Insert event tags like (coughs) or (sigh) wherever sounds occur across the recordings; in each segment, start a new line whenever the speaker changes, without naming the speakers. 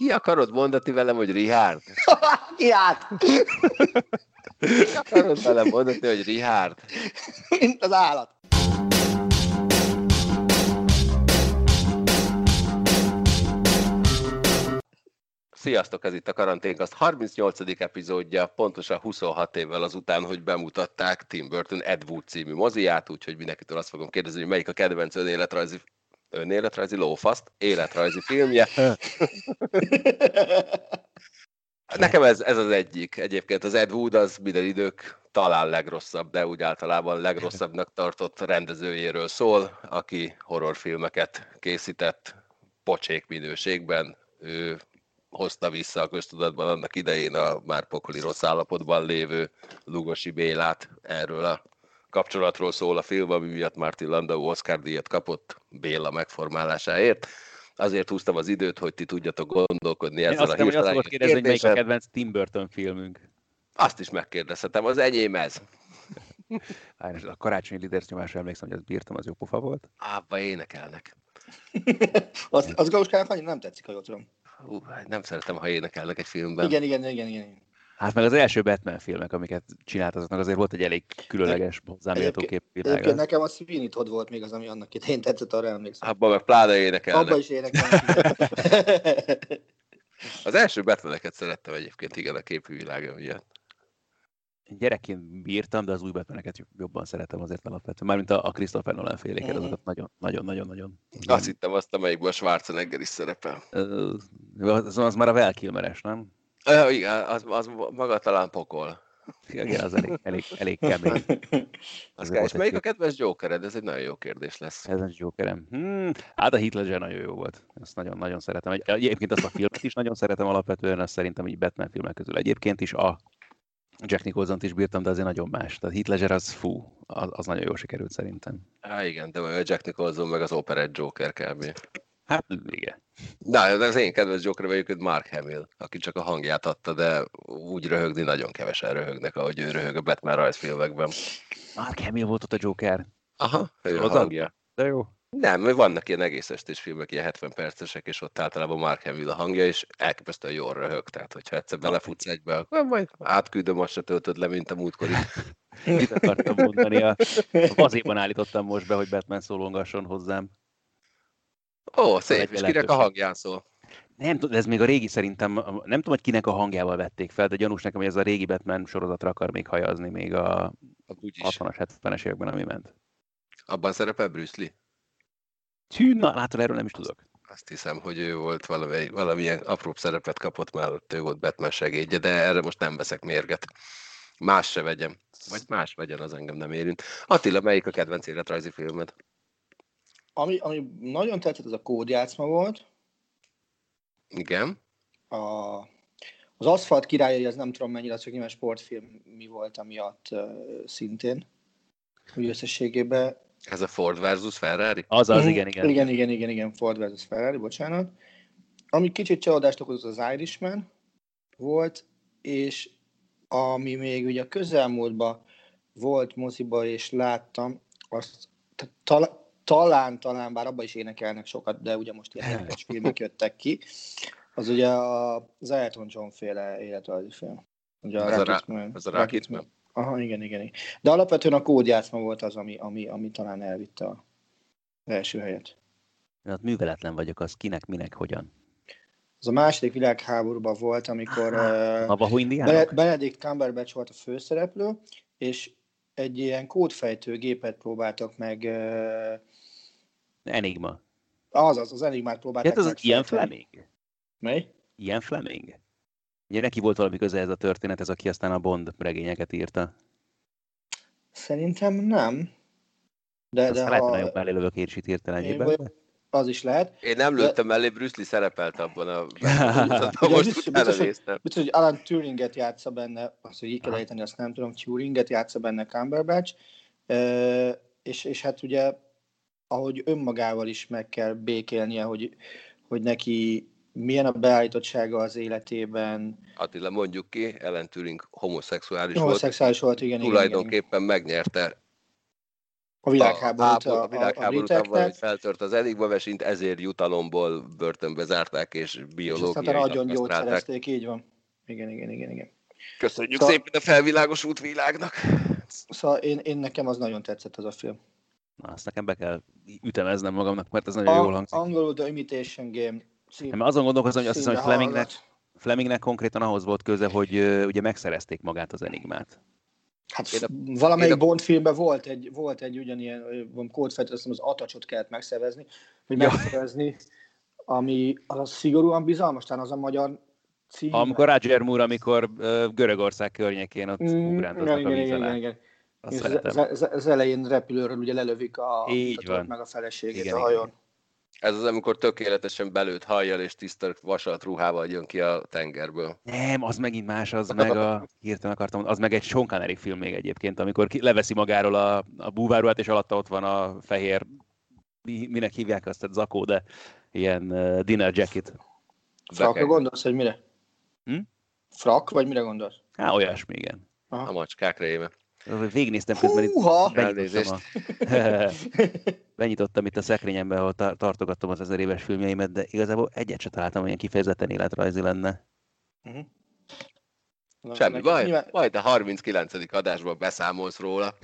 Ki akarod mondani velem, hogy Richard? (laughs)
Ki át?
Ki akarod velem mondani, hogy Richard?
Mint az állat.
Sziasztok, ez itt a Karanténkaszt 38. epizódja, pontosan 26 évvel azután, hogy bemutatták Tim Burton Ed Wood című moziát, úgyhogy mindenkitől azt fogom kérdezni, hogy melyik a kedvenc önéletrajzi önéletrajzi lófaszt, életrajzi filmje. (laughs) Nekem ez, ez az egyik. Egyébként az Ed Wood az minden idők talán legrosszabb, de úgy általában legrosszabbnak tartott rendezőjéről szól, aki horrorfilmeket készített pocsék minőségben. Ő hozta vissza a köztudatban annak idején a már pokoli rossz állapotban lévő Lugosi Bélát erről a kapcsolatról szól a film, ami miatt Martin Landau Oscar díjat kapott Béla megformálásáért. Azért húztam az időt, hogy ti tudjatok gondolkodni ezzel
Én azt
a
azt
hirtelen
fogod kérdezni, hogy melyik a
kérdésen.
kedvenc Tim Burton filmünk.
Azt is megkérdezhetem, az enyém ez.
A karácsonyi liders nyomásra emlékszem, hogy azt bírtam, az jó pofa volt.
Ábba énekelnek. (laughs)
Az, az Gauskának annyira nem tetszik, ha jól tudom.
Hú, hát nem szeretem, ha énekelnek egy filmben.
Igen, igen, igen, igen.
Hát meg az első Batman filmek, amiket csinált, azoknak azért volt egy elég különleges, hozzáméltó képvilága.
Egyébként nekem a Sweeney Todd volt még az, ami annak idején tetszett, arra emlékszem.
Abban meg pláne énekelnek.
Abba is énekelnek. (laughs)
Az első Batmaneket szerettem egyébként, igen, a képvilága miatt.
Én Gyerekként bírtam, de az új Batmaneket jobban szeretem azért alapvetően. Mármint a, a Christopher Nolan féléket,
Mhm.
azokat nagyon, nagyon, nagyon, nagyon.
Azt hittem azt, amelyikben a Schwarzenegger is szerepel.
Az, az már a Val Kilmeres, nem?
Ö, igen, az, az maga talán pokol.
Igen, az elég, elég, elég kemény. (laughs)
Az És melyik a kedves Jokered? Ez egy nagyon jó kérdés lesz.
Ez egy Jokerem. Hmm, hát a Heath Ledger nagyon jó volt. Ezt nagyon, nagyon szeretem. Egy- Egyébként azt a filmet is nagyon szeretem alapvetően, azt szerintem így Batman filmek közül egyébként is a Jack nicholson is bírtam, de azért nagyon más. Tehát Heath Ledger az fú, az, az nagyon jól sikerült szerintem.
Á, igen, de a Jack Nicholson meg az Operett Joker kb.
Hát igen.
Na, de az én kedves Joker vagyok, Mark Hamill, aki csak a hangját adta, de úgy röhögni nagyon kevesen röhögnek, ahogy ő röhög a Batman rajzfilmekben.
Mark Hamill volt ott a Joker.
Aha, ő a
Sorozat?
hangja.
De jó.
Nem, mert vannak ilyen egész estés filmek, ilyen 70 percesek, és ott általában Mark Hamill a hangja, és elképesztően jól röhög. Tehát, hogyha egyszer belefutsz egybe, akkor majd átküldöm, azt se töltöd le, mint a múltkori.
Mit akartam mondani? A, a vazéban állítottam most be, hogy Batman szólongasson hozzám.
Ó, szép, és kinek a hangján szól?
Nem tudom, ez még a régi szerintem, nem tudom, hogy kinek a hangjával vették fel, de gyanús nekem, hogy ez a régi Batman sorozatra akar még hajazni még a
A úgyis.
60-as, 70-es években, ami ment.
Abban szerepel Bruce Lee?
Hű, na látod, erről nem is tudok.
Azt hiszem, hogy ő volt valami, valamilyen apróbb szerepet kapott már, ott ő volt Batman segédje, de erre most nem veszek mérget. Más se vegyem. Vagy más vegyen, az engem nem érint. Attila, melyik a kedvenc életrajzi filmed?
Ami, ami nagyon tetszett, az a kódjátszma volt.
Igen.
A, az Aszfalt királyai, az nem tudom mennyire, az csak nyilván sportfilm mi volt, amiatt uh, szintén. Úgy összességében.
Ez a Ford versus Ferrari?
Az az,
Mhm.
igen, igen.
Igen, igen, igen, igen, Ford versus Ferrari, bocsánat. Ami kicsit csalódást okozott az Irishman volt, és ami még ugye a közelmúltban volt moziba, és láttam, azt tal- talán, talán, bár abban is énekelnek sokat, de ugye most ilyen énekes filmek jöttek ki, az ugye a, az Elton John féle életrajzi film. Ugye
Ez a
Rocketman.
ez a Rocketman.
Aha, igen, igen, igen. De alapvetően a kódjátszma volt az, ami, ami, ami talán elvitte a első helyet.
Én ott műveletlen vagyok, az kinek, minek, hogyan.
Az a második világháborúban volt, amikor uh, Benedict Cumberbatch volt a főszereplő, és egy ilyen kódfejtő gépet próbáltak meg, uh,
Enigma.
azaz, az Enigmát próbálták
Hát az, az ilyen. Fleming?
Mely?
Ilyen Fleming? Ugye neki volt valami köze ez a történet, ez aki aztán a Bond regényeket írta.
Szerintem nem. De,
Azt
de
lehet, hogy
ha
nagyon belélövök én is itt
vagy- az is lehet.
Én nem
De-
lőttem mellé, Bruce Lee szerepelt abban a... (laughs) Most
biztos- biztos, hogy-. Biztos, hogy Alan Turinget játsza benne, azt, hogy így kell ejteni, azt nem tudom, Turinget játsza benne Cumberbatch, és, és hát ugye, ahogy önmagával is meg kell békélnie, hogy, hogy neki milyen a beállítottsága az életében,
Attila, mondjuk ki, Ellen Turing homoszexuális volt.
homoszexuális volt, igen, igen, igen,
Tulajdonképpen megnyerte
A világháborút
a,
a,
a, világháborút abban, hogy feltört az Enigma vesint, ezért jutalomból börtönbe zárták, és biológiai
És aztán a gyógyszerezték, így van. Igen, igen, igen, igen.
Köszönjük szóval, szépen a felvilágosult világnak.
Szóval én, én nekem az nagyon tetszett az a film.
Na, azt nekem be kell ütemeznem magamnak, mert ez nagyon a, jól hangzik.
Angolul The Imitation Game.
Cím, Mert azon gondolkozom, hogy azt hiszem, hogy Flemingnek, Flemingnek konkrétan ahhoz volt köze, hogy uh, ugye megszerezték magát az Enigmát.
Hát a, valamelyik a... Bond filmben volt egy, volt egy ugyanilyen kódfejtő, azt az Atacsot kellett megszervezni, ja. megszervezni, ami az szigorúan bizalmas, talán az a magyar
cím. Amikor Roger Moore, amikor uh, Görögország környékén ott mm, ugrándozott a víz alá. Igen, igen,
igen. Az, az, elején repülőről ugye lelövik a, Így van. meg a feleségét igen, a hajón. Igen.
Ez az, amikor tökéletesen belőtt hajjal és tiszta vasalt ruhával jön ki a tengerből.
Nem, az megint más, az meg a, (laughs) hirtelen akartam, az meg egy Sean Connery film még egyébként, amikor ki, leveszi magáról a, a búváruhát, és alatta ott van a fehér, mi, minek hívják azt, a zakó, de ilyen uh, dinner jacket.
Frakra gondolsz, hogy mire? Hm? Frak, vagy mire gondolsz?
Há, olyasmi, igen.
Aha. A macskákra éve.
Végignéztem közben itt. Benyitottam, a, (laughs) benyitottam itt a szekrényembe, ahol tartogattam az ezer éves filmjeimet, de igazából egyet sem találtam, olyan kifejezetten életrajzi lenne.
Uh-huh. Na, Semmi baj, nyilván... majd a 39. adásban beszámolsz róla. (laughs)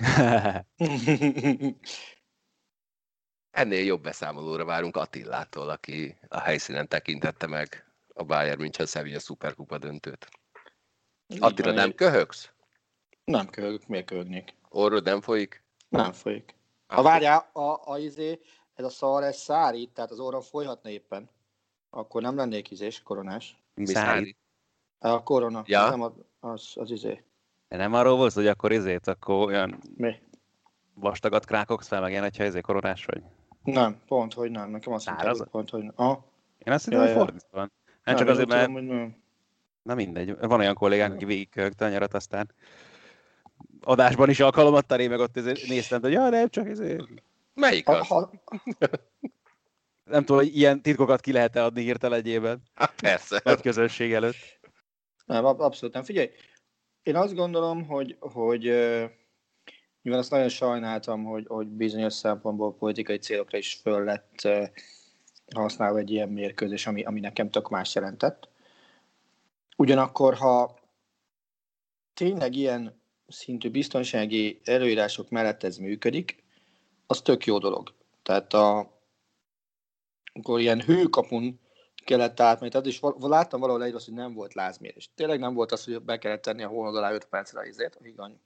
Ennél jobb beszámolóra várunk Attillától, aki a helyszínen tekintette meg a Bayern München Sevilla Superkupa döntőt. Attila, nem köhögsz?
Nem köhögök, miért köhögnék?
Orrod nem folyik?
Nem folyik. Ha várjál, a, a, a, izé, ez a szar, ez szárít, tehát az orron folyhatna éppen. Akkor nem lennék izés, koronás.
Mi szárít?
A korona, ja. nem az, az, az izé.
De nem arról volt, hogy akkor izét, akkor olyan
Mi?
vastagat krákogsz fel, meg ilyen, hogyha izé koronás vagy?
Nem, pont, hogy nem. Nekem azt mondta, hogy pont, hogy ah.
Én azt hittem, ja, hogy fordítva van. Nem, nem csak azért, mert... Tudom, hogy nem. Na mindegy. Van olyan kollégánk, aki végigköhögte a nyarat, aztán adásban is alkalomatta én meg ott néztem, hogy ja, nem, csak ez...
Melyik az? Ha,
Nem tudom, hogy ilyen titkokat ki lehet-e adni hirtelenjében.
Hát persze.
Nagy közönség előtt.
Nem, abszolút nem. Figyelj, én azt gondolom, hogy, hogy nyilván azt nagyon sajnáltam, hogy, hogy bizonyos szempontból politikai célokra is föl lett használva egy ilyen mérkőzés, ami, ami nekem tök más jelentett. Ugyanakkor, ha tényleg ilyen szintű biztonsági előírások mellett ez működik, az tök jó dolog. Tehát a, akkor ilyen hőkapun kellett átmenni, tehát is láttam valahol egy hogy nem volt lázmérés. Tényleg nem volt az, hogy be kellett tenni a hónod alá 5 percre izét, a higany.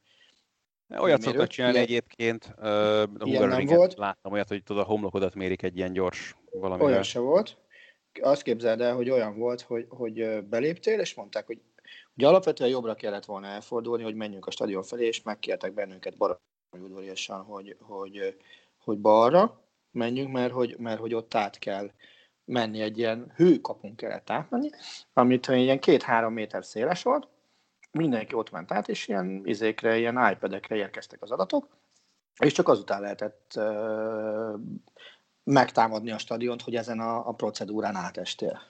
Olyat szoktak csinálni ilyen, egyébként, uh, ilyen nem volt. láttam olyat, hogy tudod, a homlokodat mérik egy ilyen gyors valami.
Olyan se volt. Azt képzeld el, hogy olyan volt, hogy, hogy beléptél, és mondták, hogy Ugye alapvetően jobbra kellett volna elfordulni, hogy menjünk a stadion felé, és megkértek bennünket baromi udvariasan, hogy, hogy, hogy balra menjünk, mert hogy, mert hogy ott át kell menni, egy ilyen hőkapunk kellett átmenni, amit ilyen két-három méter széles volt, mindenki ott ment át, és ilyen izékre, ilyen iPad-ekre érkeztek az adatok, és csak azután lehetett uh, megtámadni a stadiont, hogy ezen a, a procedúrán átestél.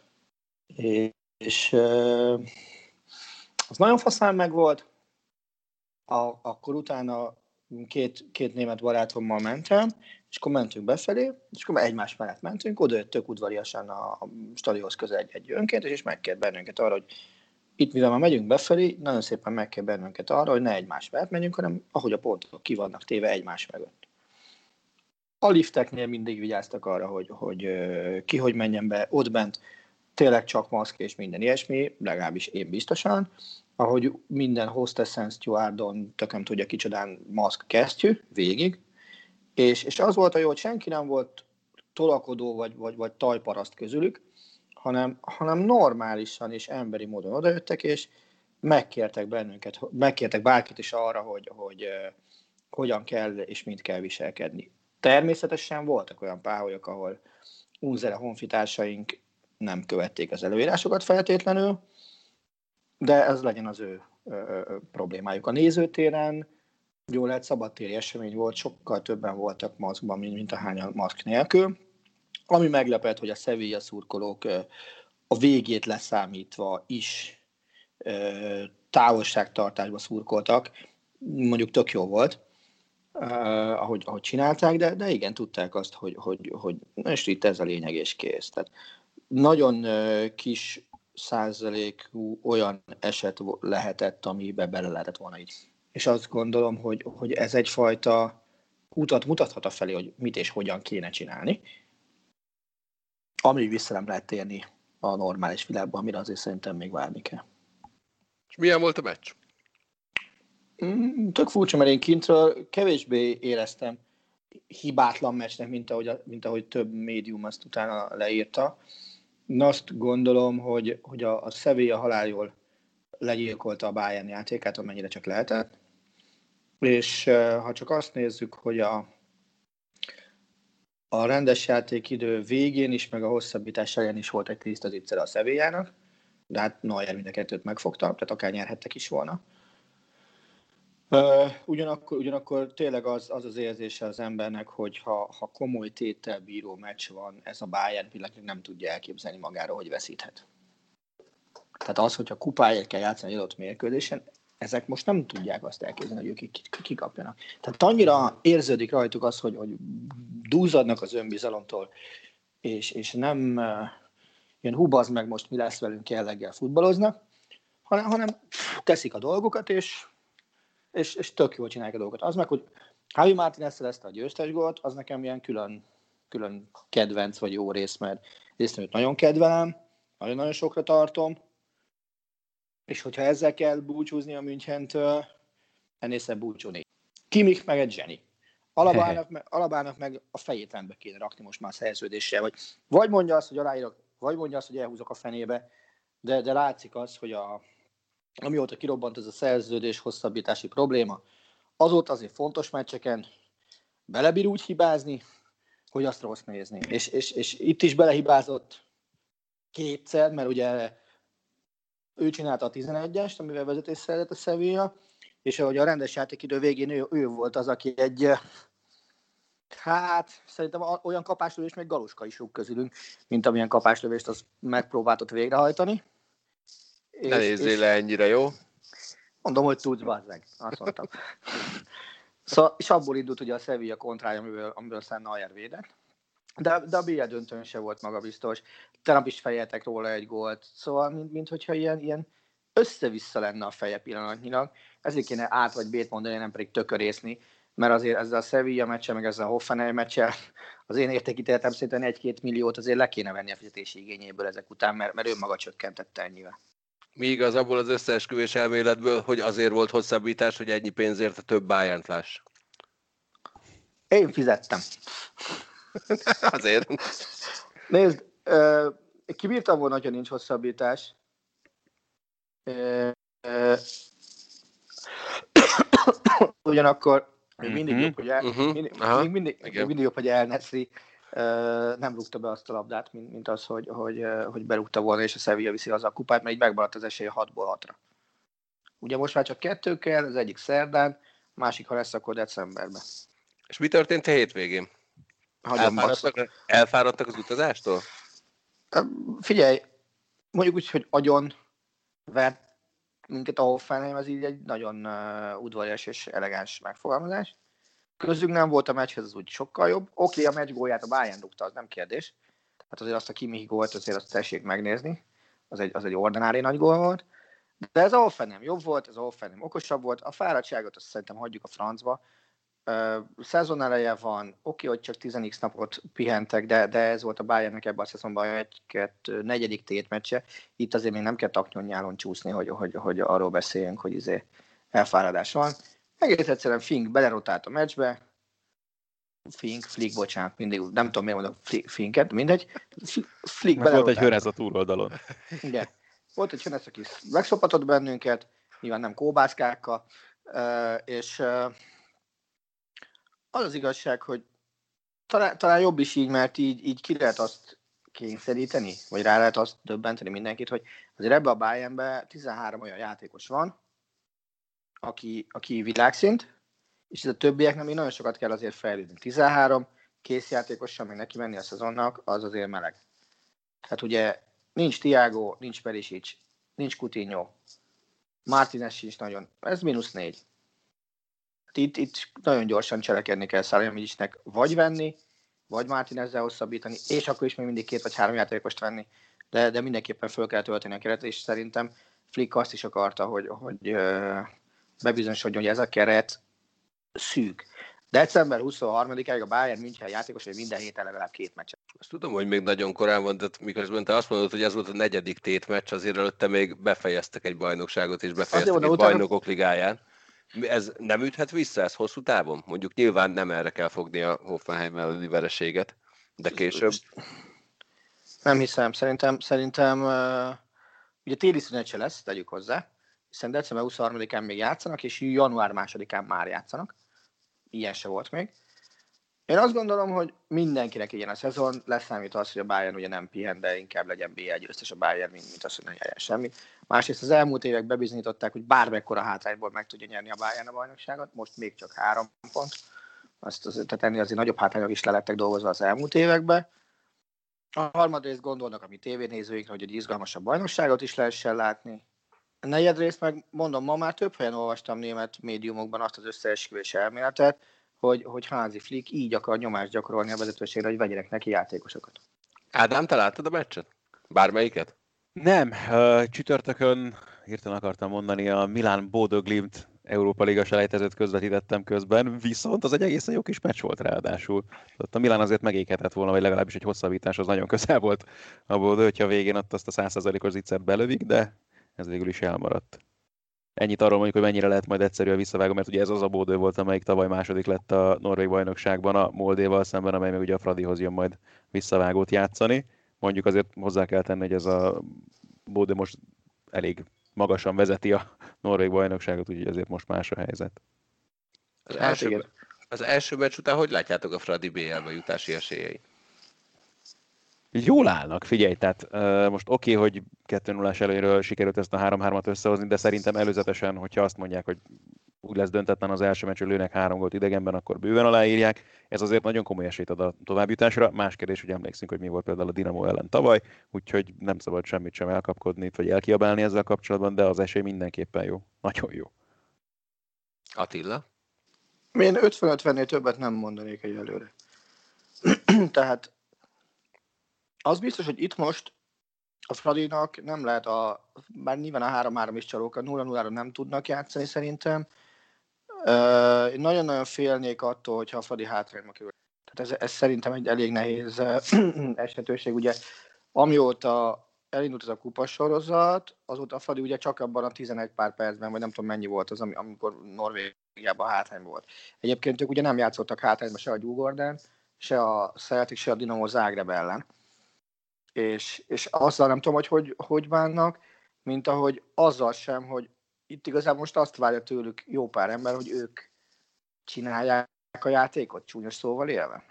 És, és uh, az nagyon faszán meg volt, a, akkor utána két, két német barátommal mentem, és akkor mentünk befelé, és akkor egymás mellett mentünk, oda jött tök udvariasan a, a stadionhoz közel egy, egy önként, és megkért bennünket arra, hogy itt, mivel már megyünk befelé, nagyon szépen megkér bennünket arra, hogy ne egymás mellett menjünk, hanem ahogy a pontok ki vannak téve egymás mögött. A lifteknél mindig vigyáztak arra, hogy, hogy ki hogy menjen be, ott bent tényleg csak maszk és minden ilyesmi, legalábbis én biztosan, ahogy minden hostessen stewardon, tököm tudja kicsodán maszk kesztyű, végig, és, és az volt a jó, hogy senki nem volt tolakodó vagy, vagy, vagy tajparaszt közülük, hanem, hanem normálisan és emberi módon odajöttek, és megkértek bennünket, megkértek bárkit is arra, hogy, hogy uh, hogyan kell és mit kell viselkedni. Természetesen voltak olyan páholyok, ahol unzere honfitársaink nem követték az előírásokat feltétlenül, de ez legyen az ő ö, problémájuk. A nézőtéren jó lehet szabadtéri esemény volt, sokkal többen voltak maszkban, mint, mint a hányan maszk nélkül. Ami meglepett, hogy a Sevilla szurkolók ö, a végét leszámítva is ö, távolságtartásba szurkoltak, mondjuk tök jó volt. uh, ahogy, ahogy csinálták, de, de igen, tudták azt, hogy, hogy, hogy most itt ez a lényeg és kész. Tehát nagyon kis százalékú olyan eset lehetett, amibe bele lehetett volna így. És azt gondolom, hogy, hogy ez egyfajta utat mutathat a felé, hogy mit és hogyan kéne csinálni, ami vissza nem lehet térni a normális világban, amire azért szerintem még várni kell.
És milyen volt a meccs?
Mm, tök furcsa, mert én kintről kevésbé éreztem hibátlan meccsnek, mint ahogy, mint ahogy több médium azt utána leírta. Én azt gondolom, hogy, hogy a, a Sevilla haláljól legyilkolta a Bayern játékát, amennyire csak lehetett. És ha csak azt nézzük, hogy a, a rendes játékidő végén is, meg a hosszabbítás elején is volt egy tiszta a Sevillának, de hát Neuer mind a kettőt megfogta, tehát akár nyerhettek is volna. Ugyanakkor, ugyanakkor tényleg az, az az érzése az embernek, hogy ha, ha komoly tétel bíró meccs van, ez a Bayern pillanatnyilag nem tudja elképzelni magára, hogy veszíthet. Tehát az, hogyha kupáért kell játszani egy adott mérkőzésen, ezek most nem tudják azt elképzelni, hogy ők kikapjanak. Tehát annyira érződik rajtuk az, hogy, hogy dúzadnak az önbizalomtól, és, és nem uh, ilyen hubazd meg most mi lesz velünk jelleggel futballoznak, hanem, hanem teszik a dolgokat, és és, és tök jól csinálják a dolgokat. Az meg, hogy Javi Martinez szerezte a győztes gólt, az nekem ilyen külön, külön kedvenc vagy jó rész, mert részt őt nagyon kedvelem, nagyon-nagyon sokra tartom, és hogyha ezzel kell búcsúzni a Münchentől, ennél szebb búcsúni. Kimik meg egy zseni. Alabának, meg, Alabának meg a fejét rendbe kéne rakni most már szerződéssel, vagy, vagy mondja azt, hogy aláírok, vagy mondja azt, hogy elhúzok a fenébe, de, de látszik az, hogy a, amióta kirobbant ez a szerződés hosszabbítási probléma, azóta azért fontos meccseken belebír úgy hibázni, hogy azt rossz nézni. És, és, és itt is belehibázott kétszer, mert ugye ő csinálta a 11-est, amivel vezetés szerzett a Sevilla, és ahogy a rendes játékidő végén ő, ő volt az, aki egy Hát, szerintem olyan kapáslövés még Galuska is rúg közülünk, mint amilyen kapáslövést az megpróbáltott végrehajtani.
Ne nézzél le ennyire, jó?
Mondom, hogy tudsz, bazzeg. Azt mondtam. szóval, és abból indult ugye a Sevilla kontrája, amiből, amiből aztán Neuer védett. De, de a BL döntőn se volt magabiztos. Tegnap is fejeltek róla egy gólt. Szóval, mint, mint hogyha ilyen, ilyen össze-vissza lenne a feje pillanatnyilag. Ezért kéne át vagy bét mondani, nem pedig tökörészni, mert azért ezzel a Sevilla meccse, meg ezzel a Hoffenheim meccse, az én értékítéletem szerintem egy-két milliót azért le kéne venni a fizetési igényéből ezek után, mert, mert ő maga csökkentette ennyivel.
Mi igaz abból az összeesküvés elméletből, hogy azért volt hosszabbítás, hogy ennyi pénzért a több bayern láss?
Én fizettem. (laughs)
azért.
Nézd, kibírtam volna, hogyha nincs hosszabbítás. (coughs) Ugyanakkor még mindig uh-huh, jobb, hogy el, uh-huh, mindig, mindig, mindig, mindig jobb, hogy El Nesri nem rúgta be azt a labdát, mint, mint az, hogy, hogy, hogy berúgta volna, és a Sevilla viszi az a kupát, mert így megmaradt az esély 6-ból 6-ra. Ugye most már csak kettő kell, az egyik szerdán, másik, ha lesz, akkor decemberben.
És mi történt a hétvégén? Elfáradtak, elfáradtak az utazástól?
Figyelj, mondjuk úgy, hogy agyon vert minket a Hoffenheim, ez így egy nagyon udvarias és elegáns megfogalmazás. Közünk nem volt a meccshez, az úgy sokkal jobb. Oké, okay, a meccs gólját a Bayern dugta, az nem kérdés. Hát azért azt a Kimi gólt azért azt tessék megnézni. Az egy, az egy ordinári nagy gól volt. De ez a nem jobb volt, ez a nem okosabb volt. A fáradtságot azt szerintem hagyjuk a francba. Szezon eleje van, oké, okay, hogy csak 10 napot pihentek, de, de ez volt a Bayernnek ebben a szezonban egy-kettő negyedik tétmeccse. Itt azért még nem kell taknyon csúszni, hogy, hogy, hogy arról beszéljünk, hogy izé elfáradás van. Egész egyszerűen Fink belerotált a meccsbe, Fink, Flick, bocsánat, mindig, nem tudom miért mondom Finket, mindegy.
Flick belerotált. Volt egy hörez a túloldalon. (laughs)
Igen. Volt egy hörez, aki megszopatott bennünket, nyilván nem kóbászkákkal, és az az igazság, hogy talán, talán jobb is így, mert így, így ki lehet azt kényszeríteni, vagy rá lehet azt döbbenteni mindenkit, hogy azért ebbe a Bayernbe 13 olyan játékos van, aki, aki világszint, és ez a többieknek még nagyon sokat kell azért fejlődni. 13 készjátékossal még neki menni a szezonnak, az azért meleg. Tehát ugye nincs Tiago, nincs Perisic, nincs Coutinho, Martinez sincs nagyon. Ez mínusz négy. Itt, itt nagyon gyorsan cselekedni kell Szalamicsnek, vagy venni, vagy Martin ezzel hosszabbítani, és akkor is még mindig két vagy három játékost venni, de, de mindenképpen föl kell tölteni a keret, és szerintem Flick azt is akarta, hogy, hogy bebizonyosodjon, hogy ez a keret szűk. December 23-áig a Bayern München játékos, hogy minden héten legalább két meccset.
Azt tudom, hogy még nagyon korán van, de miközben te azt mondod, hogy ez volt a negyedik tétmeccs, azért előtte még befejeztek egy bajnokságot, és befejeztek egy utána... bajnokok ligáján. Ez nem üthet vissza, ez hosszú távon? Mondjuk nyilván nem erre kell fogni a Hoffenheim elleni vereséget, de később.
Nem hiszem, szerintem, szerintem ugye téli szünet se lesz, tegyük hozzá, hiszen december 23-án még játszanak, és január 2-án már játszanak. Ilyen se volt még. Én azt gondolom, hogy mindenkinek ilyen a szezon, leszámít az, hogy a Bayern ugye nem pihen, de inkább legyen BL győztes a Bayern, mint, mint az, hogy ne nyerjen semmi. Másrészt az elmúlt évek bebizonyították, hogy bármekkora hátrányból meg tudja nyerni a Bayern a bajnokságot, most még csak három pont. Azt az, tehát ennél azért nagyobb hátrányok is lelettek dolgozva az elmúlt években. A harmadrészt gondolnak a mi tévénézőikre, hogy egy izgalmasabb bajnokságot is lehessen látni. A negyedrészt meg mondom, ma már több helyen olvastam német médiumokban azt az összeesküvés elméletet, hogy, hogy házi flick így akar nyomást gyakorolni a vezetőségre, hogy vegyenek neki játékosokat.
Ádám, te láttad a meccset? Bármelyiket?
Nem, csütörtökön hirtelen akartam mondani, a Milán Bodo Glimt Európa Liga selejtezőt közvetítettem közben, viszont az egy egészen jó kis meccs volt ráadásul. Ott a Milán azért megékhetett volna, vagy legalábbis egy hosszabbítás az nagyon közel volt a Bodo, hogyha végén ott azt a százszerzalékos zicsert belövik, de ez végül is elmaradt. Ennyit arról mondjuk, hogy mennyire lehet majd egyszerű a visszavágó, mert ugye ez az a Bódő volt, amelyik tavaly második lett a Norvég bajnokságban a Moldéval szemben, amely meg ugye a Fradihoz jön majd visszavágót játszani. Mondjuk azért hozzá kell tenni, hogy ez a Bódő most elég magasan vezeti a Norvég bajnokságot, úgyhogy azért most más a helyzet.
Az első, az első meccs után hogy látjátok a Fradi BL-be jutási esélyeit?
Jól állnak, figyelj, tehát uh, most oké, okay, hogy 2 0 előről sikerült ezt a 3-3-at összehozni, de szerintem előzetesen, hogyha azt mondják, hogy úgy lesz döntetlen az első meccs, lőnek három gólt idegenben, akkor bőven aláírják. Ez azért nagyon komoly esélyt ad a továbbjutásra. Más kérdés, hogy emlékszünk, hogy mi volt például a Dinamo ellen tavaly, úgyhogy nem szabad semmit sem elkapkodni, vagy elkiabálni ezzel kapcsolatban, de az esély mindenképpen jó. Nagyon jó.
Attila?
Én 50-50-nél többet nem mondanék egyelőre. (clears throat) Tehát az biztos, hogy itt most a Fradinak nem lehet a, bár nyilván a 3-3 is csalók, a 0-0-ra nem tudnak játszani szerintem. Uh, én nagyon-nagyon félnék attól, hogyha a Fradi hátrányba kerül. Tehát ez, ez szerintem egy elég nehéz (clears throat) esetőség. Ugye amióta elindult ez a kupasorozat, azóta a Fradi ugye csak abban a 11 pár percben, vagy nem tudom mennyi volt az, amikor Norvégiában hátrányban volt. Egyébként ők ugye nem játszottak hátrányban se a Djurgården, se a Celtic, se a Dinamo Zágreb ellen és, és azzal nem tudom, hogy, hogy hogy bánnak, mint ahogy azzal sem, hogy itt igazából most azt várja tőlük jó pár ember, hogy ők csinálják a játékot, csúnyos szóval élve.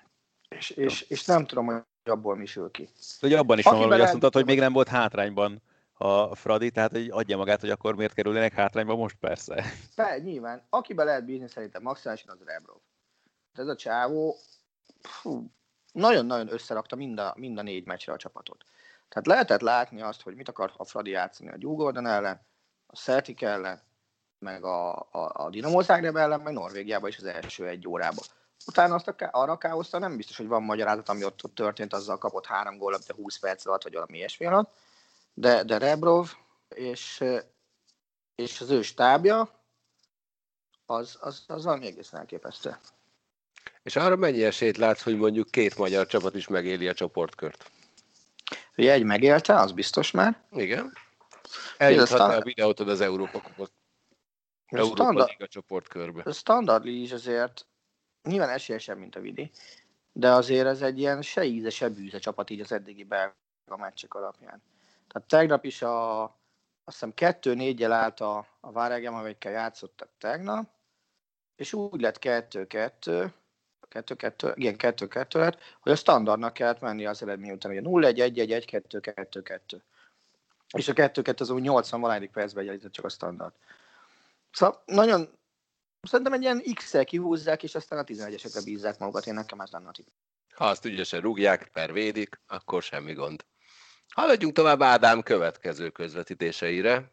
És, és, és nem tudom, hogy abból mi sül ki.
Hogy abban is van, hogy azt mondtad, hogy még nem volt hátrányban a Fradi, tehát hogy adja magát, hogy akkor miért kerülnének hátrányba most persze.
Be, nyilván. Akiben lehet bízni szerintem maximálisan az Rebrov. Ez a csávó, fú, nagyon-nagyon összerakta mind a, mind a négy meccsre a csapatot. Tehát lehetett látni azt, hogy mit akar a Fradi játszani a Gyúgordon ellen, a Celtic ellen, meg a, a, a Dinamo Zagreb ellen, meg Norvégiában is az első egy órában. Utána azt a, arra káoszta nem biztos, hogy van magyarázat, ami ott, ott történt, azzal kapott három gólat, de 20 perc alatt, vagy valami ilyesmi alatt. De, de Rebrov és, és az ő stábja, az, az, az valami egészen elképesztő.
És arra mennyi esélyt látsz, hogy mondjuk két magyar csapat is megéli a csoportkört?
Ugye egy megélte, az biztos már.
Igen. Eljuthat a videótod az Európa Kupot. Európa standard, Liga csoportkörbe.
A standard is azért nyilván esélyesebb, mint a Vidi, de azért ez egy ilyen se íze, se bűze csapat így az eddigi belga meccsek alapján. Tehát tegnap is a, azt hiszem kettő négyel állt a, a Váregem, amelyikkel játszottak tegnap, és úgy lett kettő-kettő, kettő, kettő, igen, kettő, kettő lett, hogy a standardnak kellett menni az eredmény után, ugye 0 1 1 1 1 2 2 2 és a 2 2 az úgy 80 valányi percben egyenlített csak a standard. Szóval nagyon, szerintem egy ilyen X-el kihúzzák, és aztán a 11-esekre bízzák magukat, én nekem ez lenne a tipp.
Ha azt ügyesen rúgják, per védik, akkor semmi gond. Haladjunk tovább Ádám következő közvetítéseire.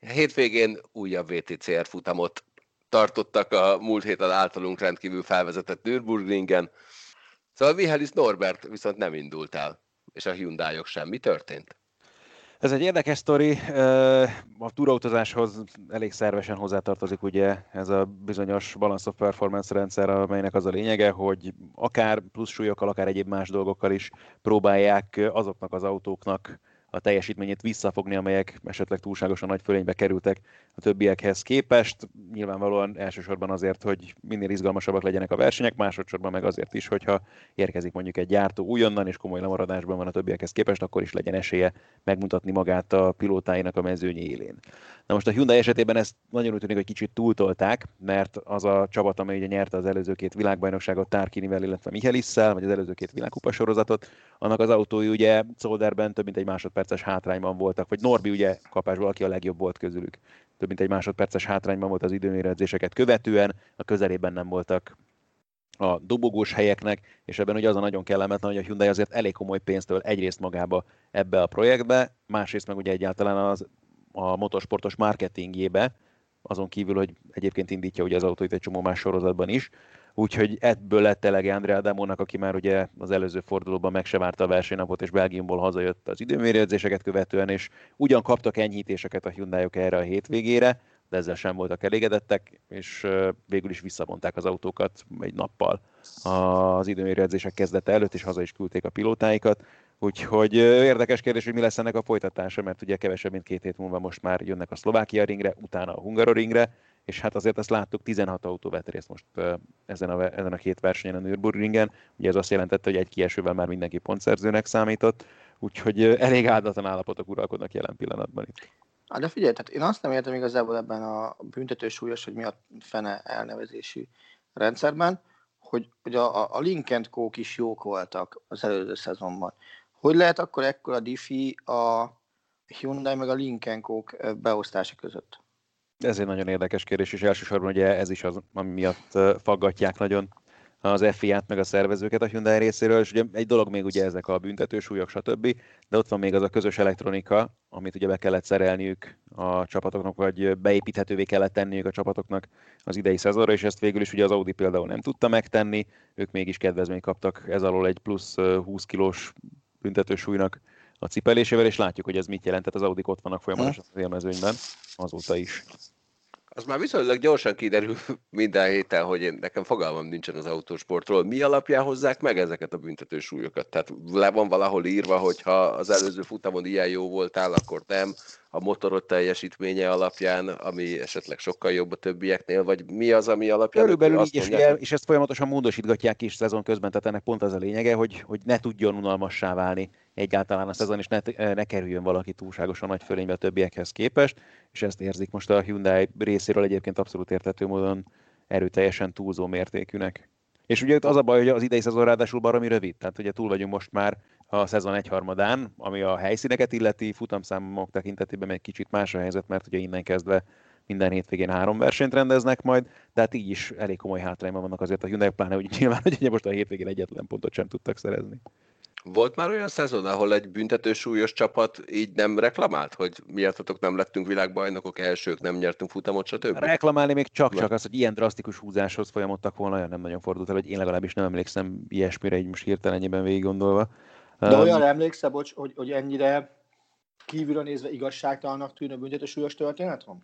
Hétvégén újabb VTCR futamot tartottak a múlt héten általunk rendkívül felvezetett Nürburgringen. Szóval Vihelis Norbert viszont nem indult el, és a hyundai -ok sem. Mi történt?
Ez egy érdekes sztori. A túrautazáshoz elég szervesen hozzátartozik ugye ez a bizonyos balance of performance rendszer, amelynek az a lényege, hogy akár plusz súlyokkal, akár egyéb más dolgokkal is próbálják azoknak az autóknak a teljesítményét visszafogni, amelyek esetleg túlságosan nagy fölénybe kerültek a többiekhez képest. Nyilvánvalóan elsősorban azért, hogy minél izgalmasabbak legyenek a versenyek, másodszorban meg azért is, hogyha érkezik mondjuk egy gyártó újonnan és komoly lemaradásban van a többiekhez képest, akkor is legyen esélye megmutatni magát a pilótáinak a mezőny élén. Na most a Hyundai esetében ezt nagyon úgy tűnik, hogy kicsit túltolták, mert az a csapat, amely ugye nyerte az előző két világbajnokságot Tárkinivel, illetve Michelisszel, vagy az előző két világkupasorozatot, annak az autói ugye Zolderben több mint egy másodperces hátrányban voltak, vagy Norbi ugye kapásból, aki a legjobb volt közülük. Több mint egy másodperces hátrányban volt az időmérődzéseket követően, a közelében nem voltak a dobogós helyeknek, és ebben ugye az a nagyon kellemetlen, hogy a Hyundai azért elég komoly pénztől egyrészt magába ebbe a projektbe, másrészt meg ugye egyáltalán az a motorsportos marketingjébe, azon kívül, hogy egyébként indítja ugye az autóit egy csomó más sorozatban is. Úgyhogy ebből lett elege Andrea Adamónak, aki már ugye az előző fordulóban meg se várta a versenynapot, és Belgiumból hazajött az időmérődzéseket követően, és ugyan kaptak enyhítéseket a hyundai erre a hétvégére, de ezzel sem voltak elégedettek, és végül is visszavonták az autókat egy nappal az időmérőedzések kezdete előtt, és haza is küldték a pilótáikat. Úgyhogy érdekes kérdés, hogy mi lesz ennek a folytatása, mert ugye kevesebb, mint két hét múlva most már jönnek a Szlovákia ringre, utána a Hungaroringre, és hát azért azt láttuk, 16 autó vett részt most ezen a, ezen a két versenyen a Nürburgringen. Ugye ez azt jelentette, hogy egy kiesővel már mindenki pontszerzőnek számított, úgyhogy elég áldatlan állapotok uralkodnak jelen pillanatban itt.
Hát de figyelj, tehát én azt nem értem igazából ebben a büntető súlyos, hogy mi a fene elnevezési rendszerben, hogy, hogy a, a Lincoln Coke is jók voltak az előző szezonban. Hogy lehet akkor ekkora diffi a Hyundai meg a Lincoln Coke beosztása között?
Ez egy nagyon érdekes kérdés, és elsősorban ugye ez is az, ami miatt faggatják nagyon az FIA-t, meg a szervezőket a Hyundai részéről, és ugye egy dolog még ugye ezek a büntetősúlyok, stb., de ott van még az a közös elektronika, amit ugye be kellett szerelniük a csapatoknak, vagy beépíthetővé kellett tenniük a csapatoknak az idei szezonra, és ezt végül is ugye az Audi például nem tudta megtenni, ők mégis kedvezményt kaptak ez alól egy plusz 20 kilós büntetősúlynak a cipelésével, és látjuk, hogy ez mit jelent, tehát az Audi ott vannak folyamatosan az élmezőnyben, azóta is.
Az már viszonylag gyorsan kiderül minden héten, hogy én, nekem fogalmam nincsen az autósportról. Mi alapján hozzák meg ezeket a büntető súlyokat? Tehát le van valahol írva, hogy ha az előző futamon ilyen jó voltál, akkor nem a motorod teljesítménye alapján, ami esetleg sokkal jobb a többieknél, vagy mi az, ami alapján?
Körülbelül így, és, ugye, és ezt folyamatosan módosítgatják is szezon közben, tehát ennek pont az a lényege, hogy, hogy ne tudjon unalmassá válni egyáltalán a szezon, és ne, ne kerüljön valaki túlságosan nagy fölénybe a többiekhez képest, és ezt érzik most a Hyundai részéről egyébként abszolút értető módon erőteljesen túlzó mértékűnek. És ugye az a baj, hogy az idei szezon ráadásul baromi rövid, tehát ugye túl vagyunk most már a szezon egyharmadán, ami a helyszíneket illeti, futamszámok tekintetében egy kicsit más a helyzet, mert ugye innen kezdve minden hétvégén három versenyt rendeznek majd, de hát így is elég komoly hátrányban vannak azért a Hyundai, pláne hogy nyilván, hogy most a hétvégén egyetlen pontot sem tudtak szerezni.
Volt már olyan szezon, ahol egy büntető súlyos csapat így nem reklamált, hogy miattatok nem lettünk világbajnokok, elsők, nem nyertünk futamot, stb.?
Reklamálni még csak-csak az, hogy ilyen drasztikus húzáshoz folyamodtak volna, olyan nem nagyon fordult el, hogy én legalábbis nem emlékszem ilyesmire, így most hirtelenjében végig gondolva.
De olyan emlékszel, bocs, hogy, hogy ennyire kívülről nézve igazságtalannak tűnő büntető súlyos történet van?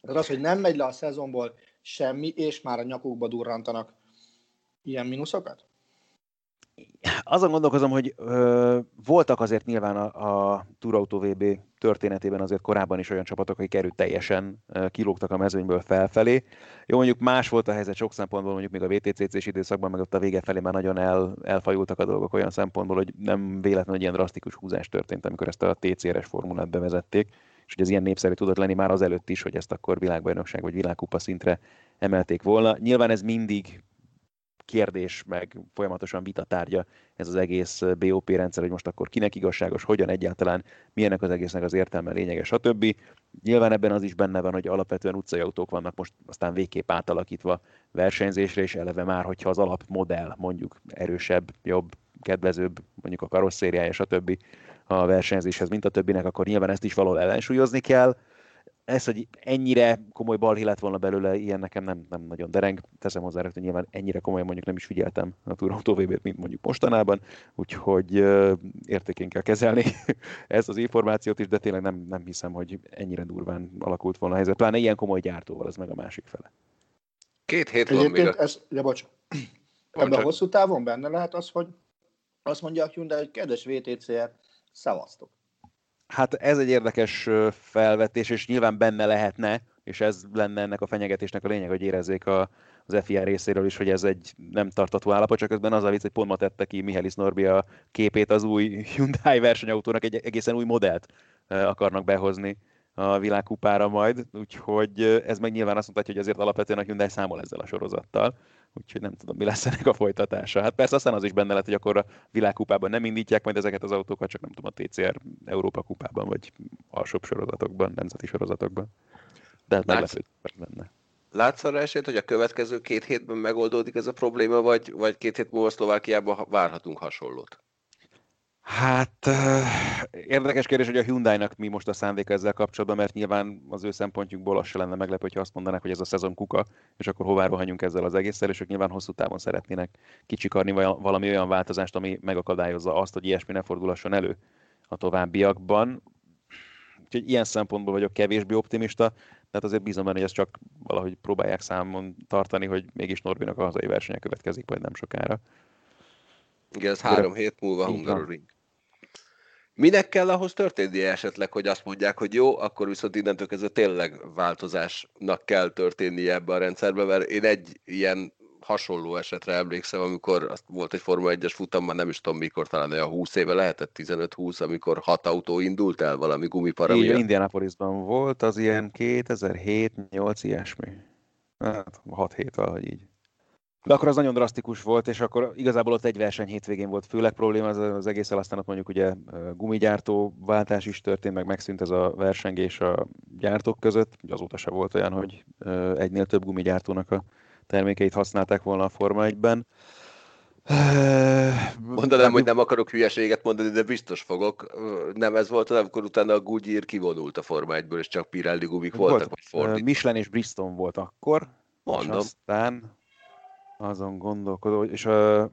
Tehát az, hogy nem megy le a szezonból semmi, és már a nyakukba durrantanak ilyen mínuszokat?
Azon gondolkozom, hogy ö, voltak azért nyilván a, a Tour Auto VB történetében azért korábban is olyan csapatok, akik erőteljesen kilógtak a mezőnyből felfelé. Jó, mondjuk más volt a helyzet sok szempontból, mondjuk még a VTCC-s időszakban, meg ott a vége felé már nagyon el, elfajultak a dolgok olyan szempontból, hogy nem véletlenül, hogy ilyen drasztikus húzás történt, amikor ezt a TCR-es formulát bevezették, és hogy ez ilyen népszerű tudott lenni már az előtt is, hogy ezt akkor világbajnokság vagy világkupa szintre emelték volna. Nyilván ez mindig kérdés, meg folyamatosan vita tárgya ez az egész BOP rendszer, hogy most akkor kinek igazságos, hogyan egyáltalán, milyenek az egésznek az értelme, lényege, stb. Nyilván ebben az is benne van, hogy alapvetően utcai autók vannak most aztán végképp átalakítva versenyzésre, és eleve már, hogyha az alapmodell mondjuk erősebb, jobb, kedvezőbb, mondjuk a karosszériája, stb. a versenyzéshez, mint a többinek, akkor nyilván ezt is valahol ellensúlyozni kell ez, hogy ennyire komoly balhé lett volna belőle, ilyen nekem nem, nem nagyon dereng. Teszem hozzá, hogy nyilván ennyire komolyan mondjuk nem is figyeltem a Toronto vb mint mondjuk mostanában, úgyhogy értékén kell kezelni (laughs) ezt az információt is, de tényleg nem, nem hiszem, hogy ennyire durván alakult volna a helyzet. Pláne ilyen komoly gyártóval, ez meg a másik fele.
Két hét van még. A...
Ez, ja, bocs. Ebben a hosszú távon benne lehet az, hogy azt mondja a Hyundai, hogy kedves VTCR, szavaztok.
Hát ez egy érdekes felvetés, és nyilván benne lehetne, és ez lenne ennek a fenyegetésnek a lényeg, hogy érezzék a, az FIA részéről is, hogy ez egy nem tartató állapot, csak közben az a vicc, hogy pont ma tette ki Mihály Norbi a képét az új Hyundai versenyautónak, egy egészen új modellt akarnak behozni a világkupára majd, úgyhogy ez meg nyilván azt mutatja, hogy azért alapvetően a Hyundai számol ezzel a sorozattal úgyhogy nem tudom, mi lesz ennek a folytatása. Hát persze aztán az is benne lett, hogy akkor a világkupában nem indítják majd ezeket az autókat, csak nem tudom, a TCR Európa kupában, vagy alsóbb sorozatokban, nemzeti sorozatokban. De hát meglepő benne.
Látsz arra esélyt, hogy a következő két hétben megoldódik ez a probléma, vagy, vagy két hét múlva Szlovákiában várhatunk hasonlót?
Hát érdekes kérdés, hogy a Hyundai-nak mi most a szándéka ezzel kapcsolatban, mert nyilván az ő szempontjukból az se lenne meglepő, hogyha azt mondanák, hogy ez a szezon kuka, és akkor hová rohanjunk ezzel az egésszel, és ők nyilván hosszú távon szeretnének kicsikarni valami olyan változást, ami megakadályozza azt, hogy ilyesmi ne fordulasson elő a továbbiakban. Úgyhogy ilyen szempontból vagyok kevésbé optimista, tehát azért bízom benne, hogy ezt csak valahogy próbálják számon tartani, hogy mégis Norbinak a hazai versenye következik majd nem sokára.
Igen, ez három hét múlva Hungaroring. Minek kell ahhoz történnie esetleg, hogy azt mondják, hogy jó, akkor viszont innentől kezdve tényleg változásnak kell történnie ebbe a rendszerbe, mert én egy ilyen hasonló esetre emlékszem, amikor azt volt egy Forma 1-es futamban, nem is tudom mikor, talán olyan 20 éve lehetett, 15-20, amikor hat autó indult el valami gumipara
Igen, Indianapolisban volt, az ilyen 2007-8 ilyesmi. Hát 6 hét valahogy így. De akkor az nagyon drasztikus volt, és akkor igazából ott egy verseny hétvégén volt főleg probléma az, az egészen, aztán ott mondjuk ugye gumigyártó váltás is történt, meg megszűnt ez a versengés a gyártók között. Azóta se volt olyan, hogy egynél több gumigyártónak a termékeit használták volna a Forma 1-ben.
Mondanám, hogy nem akarok hülyeséget mondani, de biztos fogok. Nem ez volt, amikor utána a Goodyear kivonult a Forma 1-ből, és csak Pirelli gumik voltak, volt.
Michelin és Bristol volt akkor. Mondom. És aztán azon gondolkodó, és a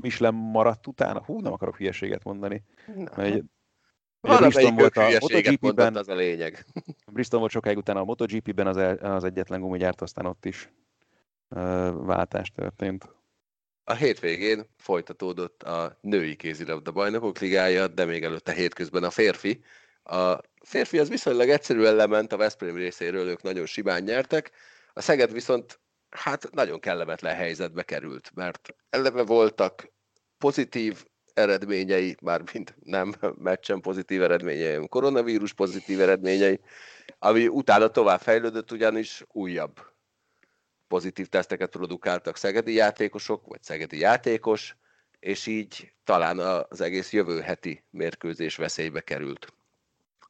Michelin maradt utána, hú, nem akarok hülyeséget mondani. Mert
Bristol volt a MotoGP-ben, az a lényeg. (laughs)
Bristol volt sokáig utána a MotoGP-ben az, az egyetlen gumigyárt, aztán ott is uh, váltás történt.
A hétvégén folytatódott a női kézilabda bajnokok ligája, de még előtte hétközben a férfi. A férfi az viszonylag egyszerűen lement a Veszprém részéről, ők nagyon simán nyertek. A Szeged viszont hát nagyon kellemetlen helyzetbe került, mert eleve voltak pozitív eredményei, már mint nem meccsen pozitív eredményei, koronavírus pozitív eredményei, ami utána tovább fejlődött, ugyanis újabb pozitív teszteket produkáltak szegedi játékosok, vagy szegedi játékos, és így talán az egész jövő heti mérkőzés veszélybe került.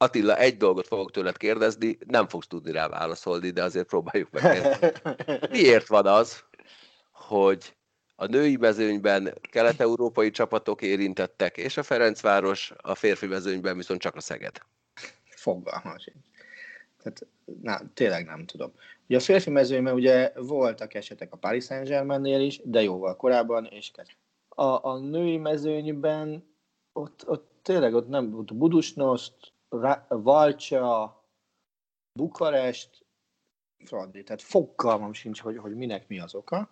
Attila, egy dolgot fogok tőled kérdezni, nem fogsz tudni rá válaszolni, de azért próbáljuk meg. Miért van az, hogy a női mezőnyben kelet-európai csapatok érintettek, és a Ferencváros, a férfi mezőnyben viszont csak a Szeged?
Fogalmam sincs. Tehát, na, tényleg nem tudom. Ugye a férfi mezőnyben ugye voltak esetek a Paris Saint-Germainnél is, de jóval korábban, és a, a női mezőnyben ott, ott tényleg ott nem, ott Budusnost, Valcsa, Bukarest, Fradi, tehát fogalmam sincs, hogy, hogy minek mi az oka.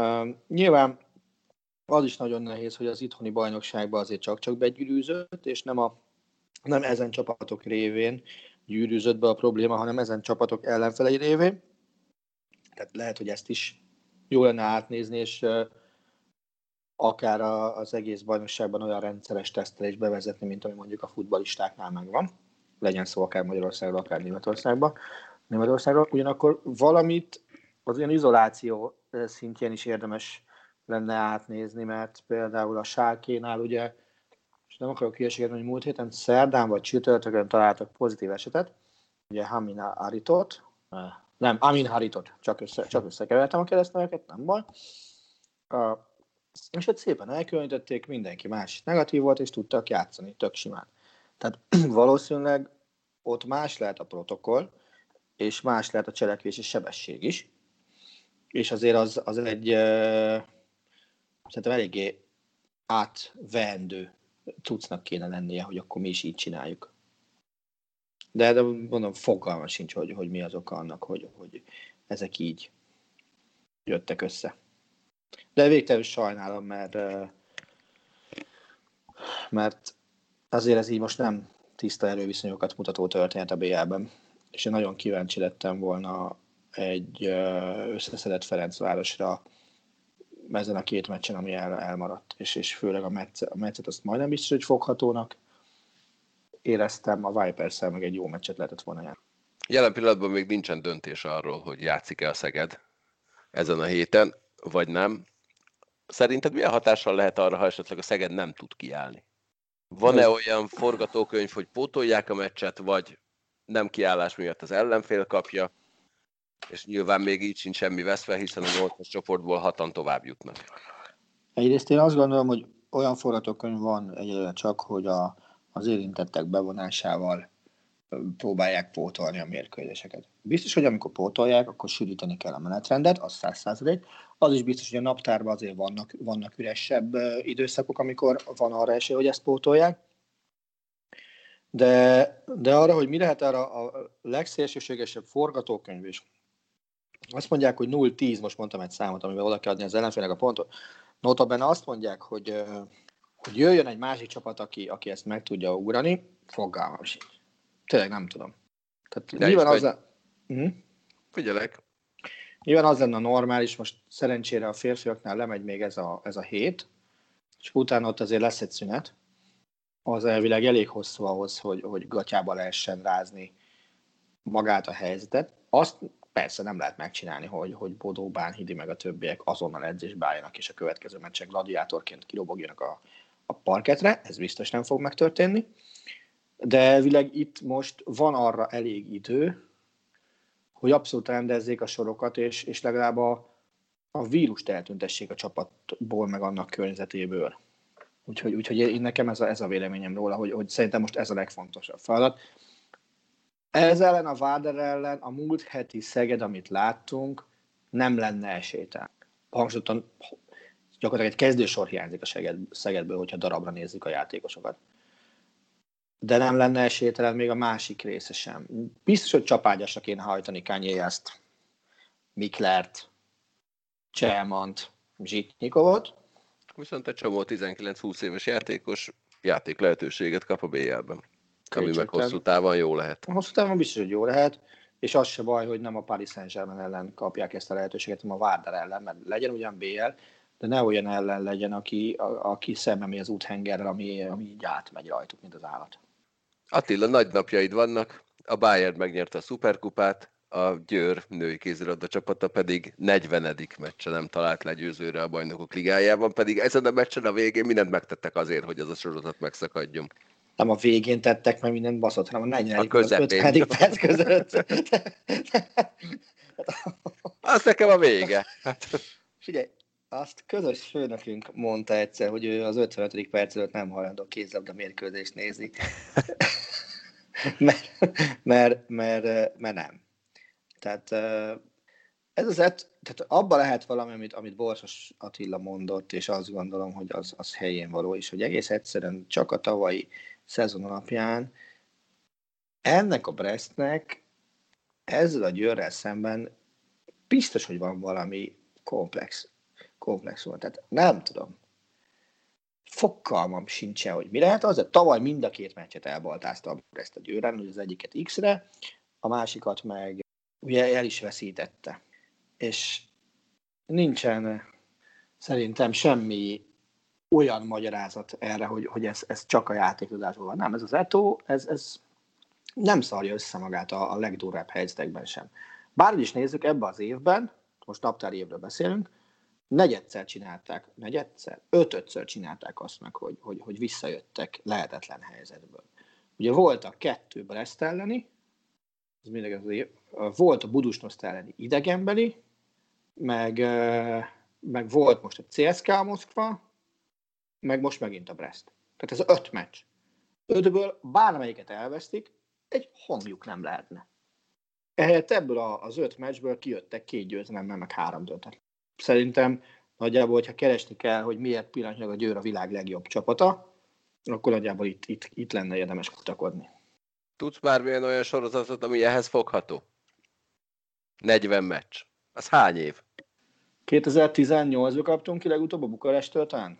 Uh, nyilván az is nagyon nehéz, hogy az itthoni bajnokságban azért csak-csak begyűrűzött, és nem, a, nem ezen csapatok révén gyűrűzött be a probléma, hanem ezen csapatok ellenfelei révén. Tehát lehet, hogy ezt is jó lenne átnézni, és akár a, az egész bajnokságban olyan rendszeres tesztelést bevezetni, mint ami mondjuk a futbalistáknál megvan. Legyen szó akár Magyarországról, akár Németországban. Németországról. Ugyanakkor valamit az olyan izoláció szintjén is érdemes lenne átnézni, mert például a Sálkénál ugye, és nem akarok hülyeséget hogy múlt héten szerdán vagy csütörtökön találtak pozitív esetet, ugye Hamin Aritot, nem, Amin Haritot, csak, össze, csak összekevertem a keresztneveket, nem baj. És ott szépen elkülönítették, mindenki más negatív volt, és tudtak játszani, tök simán. Tehát (clears throat) valószínűleg ott más lehet a protokoll, és más lehet a cselekvési sebesség is. És azért az, az egy uh, szerintem eléggé átvendő cuccnak kéne lennie, hogy akkor mi is így csináljuk. De, de mondom, fogalma sincs, hogy, hogy mi az oka annak, hogy, hogy ezek így jöttek össze. De végtelenül sajnálom, mert, mert azért ez így most nem tiszta erőviszonyokat mutató történet a BL-ben. És én nagyon kíváncsi lettem volna egy összeszedett Ferencvárosra ezen a két meccsen, ami el, elmaradt, és, és főleg a, meccet, a meccet azt majdnem biztos, hogy foghatónak éreztem, a vipers meg egy jó meccset lehetett volna járni.
Jelen pillanatban még nincsen döntés arról, hogy játszik-e a Szeged ezen a héten, vagy nem. Szerinted milyen hatással lehet arra, ha esetleg a Szeged nem tud kiállni? Van-e olyan forgatókönyv, hogy pótolják a meccset, vagy nem kiállás miatt az ellenfél kapja, és nyilván még így sincs semmi veszve, hiszen a nyolcas csoportból hatan tovább jutnak.
Egyrészt én azt gondolom, hogy olyan forgatókönyv van egyelőre csak, hogy a, az érintettek bevonásával próbálják pótolni a mérkőzéseket. Biztos, hogy amikor pótolják, akkor sűríteni kell a menetrendet, az száz százalék. Az is biztos, hogy a naptárban azért vannak, vannak üresebb időszakok, amikor van arra esély, hogy ezt pótolják. De, de arra, hogy mi lehet arra a legszélsőségesebb forgatókönyv is, azt mondják, hogy 0-10, most mondtam egy számot, amivel oda kell adni az ellenfélnek a pontot. Notabene azt mondják, hogy, hogy jöjjön egy másik csapat, aki, aki ezt meg tudja ugrani, fogalmam sincs. Tényleg nem tudom. Tehát
De nyilván az... A... Uh-huh. Figyelek.
Nyilván az lenne normális, most szerencsére a férfiaknál lemegy még ez a, ez a hét, és utána ott azért lesz egy szünet. Az elvileg elég hosszú ahhoz, hogy, hogy gatyába lehessen rázni magát a helyzetet. Azt persze nem lehet megcsinálni, hogy, hogy Bodó, Bánhidi meg a többiek azonnal edzésbe álljanak, és a következő meccsek gladiátorként kirobogjanak a, a parketre, ez biztos nem fog megtörténni. De elvileg itt most van arra elég idő, hogy abszolút rendezzék a sorokat, és, és legalább a, a vírust eltüntessék a csapatból, meg annak környezetéből. Úgyhogy, úgyhogy én nekem ez a, ez a véleményem róla, hogy, hogy szerintem most ez a legfontosabb feladat. Ez ellen a Váder ellen a múlt heti Szeged, amit láttunk, nem lenne esélytelen. Hangsúlyozottan gyakorlatilag egy kezdősor hiányzik a Szeged, Szegedből, hogyha darabra nézzük a játékosokat. De nem lenne esélytelen még a másik része sem. Biztos, hogy csapágyasra kéne hajtani Kanyéjaszt, Miklert, Cselmant, Zsitnyikovot.
Viszont egy csomó 19-20 éves játékos játék lehetőséget kap a BL-ben. Ami meg hosszú távon jó lehet.
Hosszú távon biztos, hogy jó lehet, és az se baj, hogy nem a Paris Saint-Germain ellen kapják ezt a lehetőséget, hanem a Vardar ellen, mert legyen ugyan BL, de ne olyan ellen legyen, aki, a, aki szembe megy az úthengerrel, ami, ami így átmegy rajtuk, mint az állat.
Attila, nagy napjaid vannak, a Bayern megnyerte a szuperkupát, a Győr női kézilabda csapata pedig 40. meccse nem talált legyőzőre a bajnokok ligájában, pedig ezen a meccsen a végén mindent megtettek azért, hogy az a sorozat megszakadjon
nem a végén tettek meg mindent baszott, hanem a 40. A 50. perc között. (laughs)
az nekem a vége.
Hát. Figyelj, azt közös főnökünk mondta egyszer, hogy ő az 55. perc előtt nem hajlandó kézlabda mérkőzést nézni. (laughs) mert, mert, mert, mert nem. Tehát ez az tehát abban lehet valami, amit, amit Borsos Attila mondott, és azt gondolom, hogy az, az helyén való, és hogy egész egyszerűen csak a tavalyi szezon alapján ennek a Brestnek ezzel a győrrel szemben biztos, hogy van valami komplex, komplex volt. Tehát nem tudom. Fokalmam sincsen, hogy mi lehet az, tavaly mind a két meccset elbaltázta Brest a győren, hogy az egyiket X-re, a másikat meg ugye el is veszítette. És nincsen szerintem semmi olyan magyarázat erre, hogy, hogy ez, ez csak a játékozásból van. Nem, ez az Eto, ez, ez nem szarja össze magát a, a legdurvább helyzetekben sem. Bárhogy is nézzük, ebben az évben, most naptári évről beszélünk, negyedszer csinálták, negyedszer, ötödször csinálták azt meg, hogy, hogy, hogy visszajöttek lehetetlen helyzetből. Ugye volt a kettő Brest elleni, ez mindegy az volt a Budusnoszt elleni idegenbeli, meg, meg volt most a CSKA Moszkva, meg most megint a Brest. Tehát ez öt meccs. Ötből bármelyiket elvesztik, egy hangjuk nem lehetne. Ehelyett ebből az öt meccsből kijöttek két győzelemmel, meg három döntet. Szerintem nagyjából, hogyha keresni kell, hogy miért pillanatnyilag a Győr a világ legjobb csapata, akkor nagyjából itt, itt, itt lenne érdemes kutakodni.
Tudsz bármilyen olyan sorozatot, ami ehhez fogható? 40 meccs. Az hány év?
2018-ban kaptunk ki legutóbb a Bukarestől talán?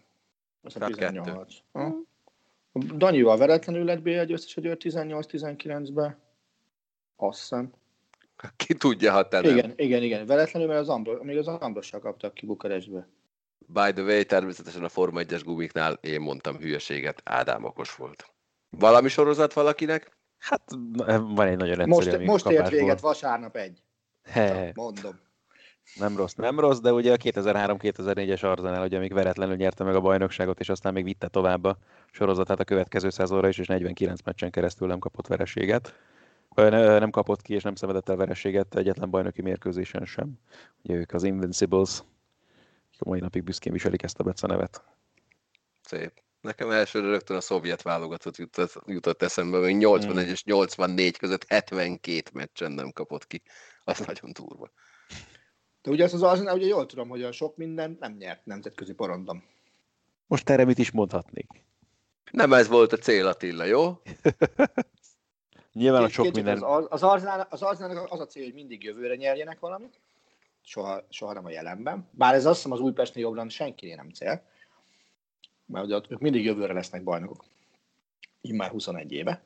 Az a 18. Hm. Danyival veretlenül lett BL győztes a Győr 18-19-ben. Azt hiszem. (laughs)
Ki tudja, ha te
Igen, nem. igen, igen. Veretlenül, mert az Ambros, még az Ambrossal kaptak ki Bukarestbe.
By the way, természetesen a Forma 1-es gumiknál én mondtam hülyeséget, Ádám okos volt. Valami sorozat valakinek?
Hát van egy nagyon egyszerű,
Most, most ért véget vasárnap egy. He. Mondom.
Nem rossz, nem rossz, de ugye a 2003-2004-es Arzenál, ugye még veretlenül nyerte meg a bajnokságot, és aztán még vitte tovább a sorozatát a következő szezonra is, és 49 meccsen keresztül nem kapott vereséget. Nem kapott ki, és nem szenvedett el vereséget egyetlen bajnoki mérkőzésen sem. Ugye ők az Invincibles, a mai napig büszkén viselik ezt a Beca nevet.
Szép. Nekem elsőre rögtön a szovjet válogatott jutott, jutott eszembe, hogy 81 hmm. és 84 között 72 meccsen nem kapott ki. Az nagyon durva.
De ugye azt az Arsenal, ugye jól tudom, hogy a sok minden nem nyert nemzetközi porondon.
Most erre mit is mondhatnék?
Nem ez volt a cél, Attila, jó? (laughs)
Nyilván a sok minden...
Az, az, Arsenal, az Arsenal az a cél, hogy mindig jövőre nyerjenek valamit, soha, soha nem a jelenben. Bár ez azt hiszem az Újpestnél jobban senki nem cél, mert ugye ők mindig jövőre lesznek bajnokok. Immár 21 éve.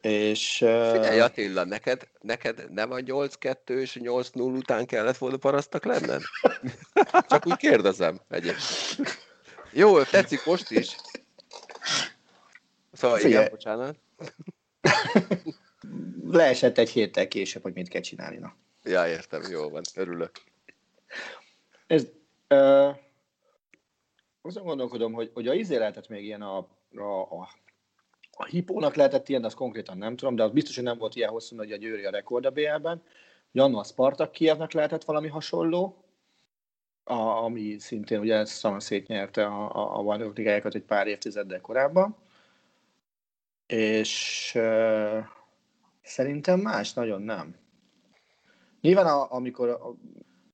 És,
Figyelj Attila, neked, neked nem a 8-2 és 8-0 után kellett volna parasztak lenned? (laughs) Csak úgy kérdezem egyébként. Jó, tetszik most is. Szóval Figyelj. igen, bocsánat.
Leesett egy héttel később, hogy mit kell csinálni. Na.
Ja, értem, jó van, örülök.
Ez, uh, azon gondolkodom, hogy, hogy a izé lehetett még ilyen a, a, a a hipónak lehetett ilyen, de azt konkrétan nem tudom, de az biztos, hogy nem volt ilyen hosszú, hogy a Győri a rekord a BL-ben. Janno a Spartak Kievnek lehetett valami hasonló, a, ami szintén ugye szama szétnyerte a, a, a bajnokok ligájákat egy pár évtizeddel korábban. És uh, szerintem más nagyon nem. Nyilván a, amikor a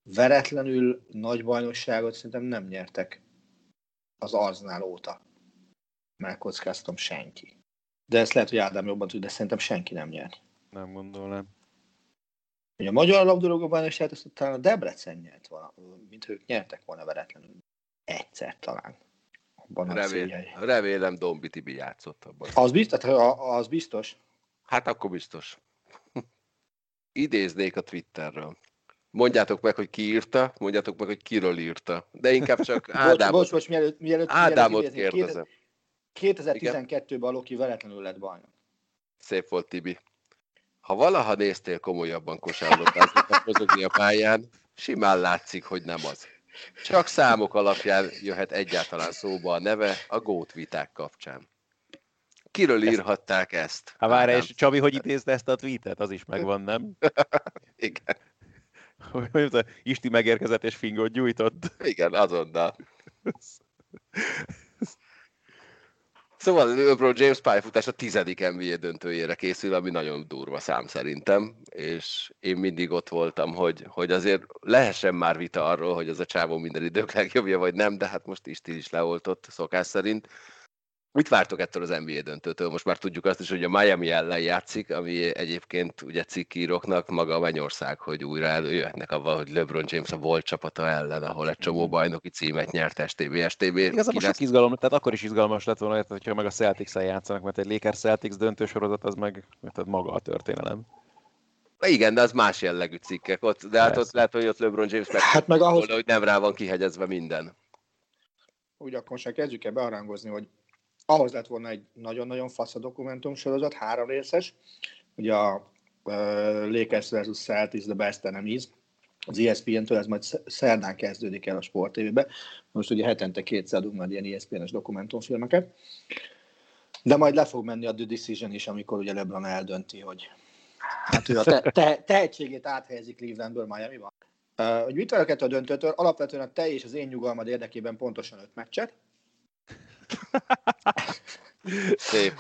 veretlenül nagy bajnokságot szerintem nem nyertek az Arznál óta. Megkockáztam senki. De ezt lehet, hogy Ádám jobban tudja, de szerintem senki nem nyert.
Nem gondolom.
Ugye a magyar labdarúgó bajnokságot azt talán a Debrecen nyert volna, mint ők nyertek volna veretlenül. Egyszer talán.
Abban Remél, remélem Dombi Tibi játszott abban.
Az biztos? Az biztos?
Hát akkor biztos. Idéznék a Twitterről. Mondjátok meg, hogy ki írta, mondjátok meg, hogy kiről írta. De inkább csak Ádámot, bocs, bocs, mielőtt, mielőtt, Ádámot mielőtt kérdezem.
2012-ben a Loki veletlenül lett bajnok.
Szép volt, Tibi. Ha valaha néztél komolyabban kosárlabdázni mozogni a pályán, simán látszik, hogy nem az. Csak számok alapján jöhet egyáltalán szóba a neve a gót viták kapcsán. Kiről írhatták ezt?
Ha várj, és Csabi, hogy idézte ezt a tweetet? Az is megvan, nem? (laughs)
Igen.
Isti megérkezett és fingot gyújtott.
Igen, azonnal. (laughs) Szóval LeBron James pályafutás a tizedik NBA döntőjére készül, ami nagyon durva szám szerintem, és én mindig ott voltam, hogy, hogy azért lehessen már vita arról, hogy az a csávó minden idők legjobbja, vagy nem, de hát most Isti is leoltott szokás szerint. Mit vártok ettől az NBA döntőtől? Most már tudjuk azt is, hogy a Miami ellen játszik, ami egyébként ugye cikkíróknak maga a mennyország, hogy újra előjöhetnek avval, hogy LeBron James a volt csapata ellen, ahol egy csomó bajnoki címet nyert STB, STB.
Igazából sok izgalom, tehát akkor is izgalmas lett volna, hogyha meg a celtics játszanak, mert egy Lakers Celtics döntősorozat az meg tehát maga a történelem.
Igen, de az más jellegű cikkek ott, de hát ott lehet, hogy ott LeBron James meg,
hát meg ahhoz...
hogy nem rá van kihegyezve minden.
Úgy akkor most kezdjük el bearangozni, hogy ahhoz lett volna egy nagyon-nagyon fasz a dokumentum sorozat, három részes, ugye a uh, Lakers vs. Celtics The Best Enemies, az ESPN-től ez majd szerdán kezdődik el a Sport TV-be. Most ugye hetente kétszer adunk majd ilyen ESPN-es dokumentumfilmeket. De majd le fog menni a The Decision is, amikor ugye LeBron eldönti, hogy hát ő a te- te- tehetségét áthelyezik Clevelandből Miami-ba. Uh, hogy mit a döntőtől? Alapvetően a te és az én nyugalmad érdekében pontosan öt meccset.
Szép.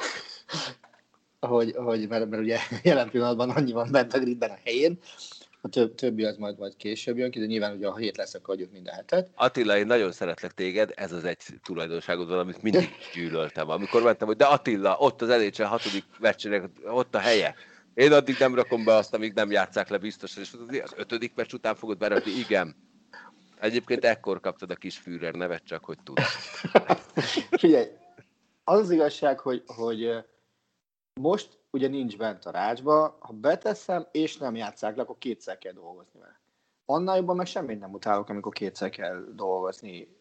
hogy, hogy mert, mert ugye jelen pillanatban annyi van bent a gridben a helyén, a több, többi az majd, majd később jön ki, de nyilván ugye a hét lesz, akkor adjuk minden hetet.
Attila, én nagyon szeretlek téged, ez az egy tulajdonságod, amit mindig gyűlöltem. Amikor mentem, hogy de Attila, ott az NHL hatodik meccsének, ott a helye. Én addig nem rakom be azt, amíg nem játszák le biztos, és az ötödik meccs után fogod berakni, igen. Egyébként ekkor kaptad a kis Führer nevet, csak hogy tud. (laughs)
Figyelj, az az igazság, hogy, hogy most ugye nincs bent a rácsba, ha beteszem és nem játszák le, akkor kétszer kell dolgozni vele. Annál jobban meg semmit nem utálok, amikor kétszer kell dolgozni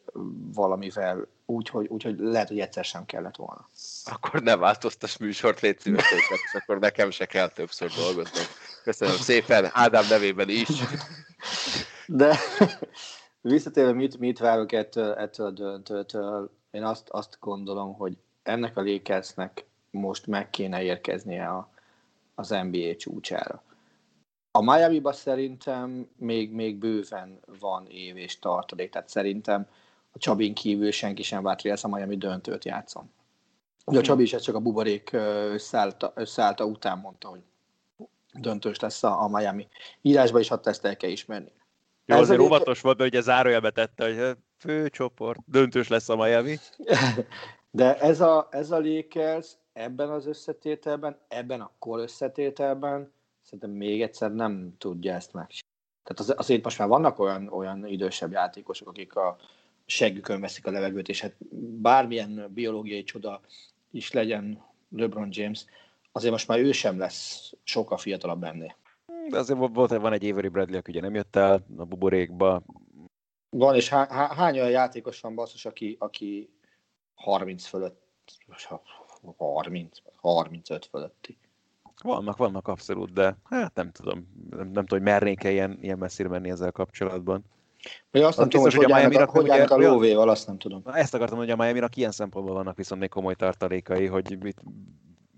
valamivel, úgyhogy úgy, hogy lehet, hogy egyszer sem kellett volna.
Akkor ne változtas műsort, légy szíves, és akkor nekem se kell többször dolgoznom. Köszönöm szépen, Ádám nevében is.
De visszatérve, mit, mit várok ettől, ettől a döntőtől, én azt, azt gondolom, hogy ennek a Lakersnek most meg kéne érkeznie a, az NBA csúcsára. A miami szerintem még, még bőven van év és tartalék, tehát szerintem a Csabin kívül senki sem várt, hogy ezt a Miami döntőt játszom. Ugye a Csabi is csak a buborék összeállta, összeállta után mondta, hogy döntős lesz a, a Miami. Írásba is hadd ezt el kell ismerni.
Jó, azért a óvatos volt, hogy a zárójelbe tette, hogy hát, főcsoport, döntős lesz a Miami. (laughs)
De ez a, ez a Lakers ebben az összetételben, ebben a kor összetételben szerintem még egyszer nem tudja ezt meg. Tehát az, azért most már vannak olyan, olyan idősebb játékosok, akik a seggükön veszik a levegőt, és hát bármilyen biológiai csoda is legyen LeBron James, azért most már ő sem lesz sokkal fiatalabb ennél.
De azért volt, van egy Avery Bradley, aki ugye nem jött el a buborékba.
Van, és há, há, hány olyan játékos van basszus, aki, aki 30 fölött, 30, 35 fölötti.
Vannak, vannak abszolút, de hát nem tudom, nem, nem tudom, hogy mernék-e ilyen, ilyen messzire menni ezzel kapcsolatban.
Vagy azt nem tudom, hogy hogy állnak a, hogy a lóvéval, azt nem tudom.
Ezt akartam, hogy a miami ilyen szempontból vannak viszont még komoly tartalékai, hogy mit,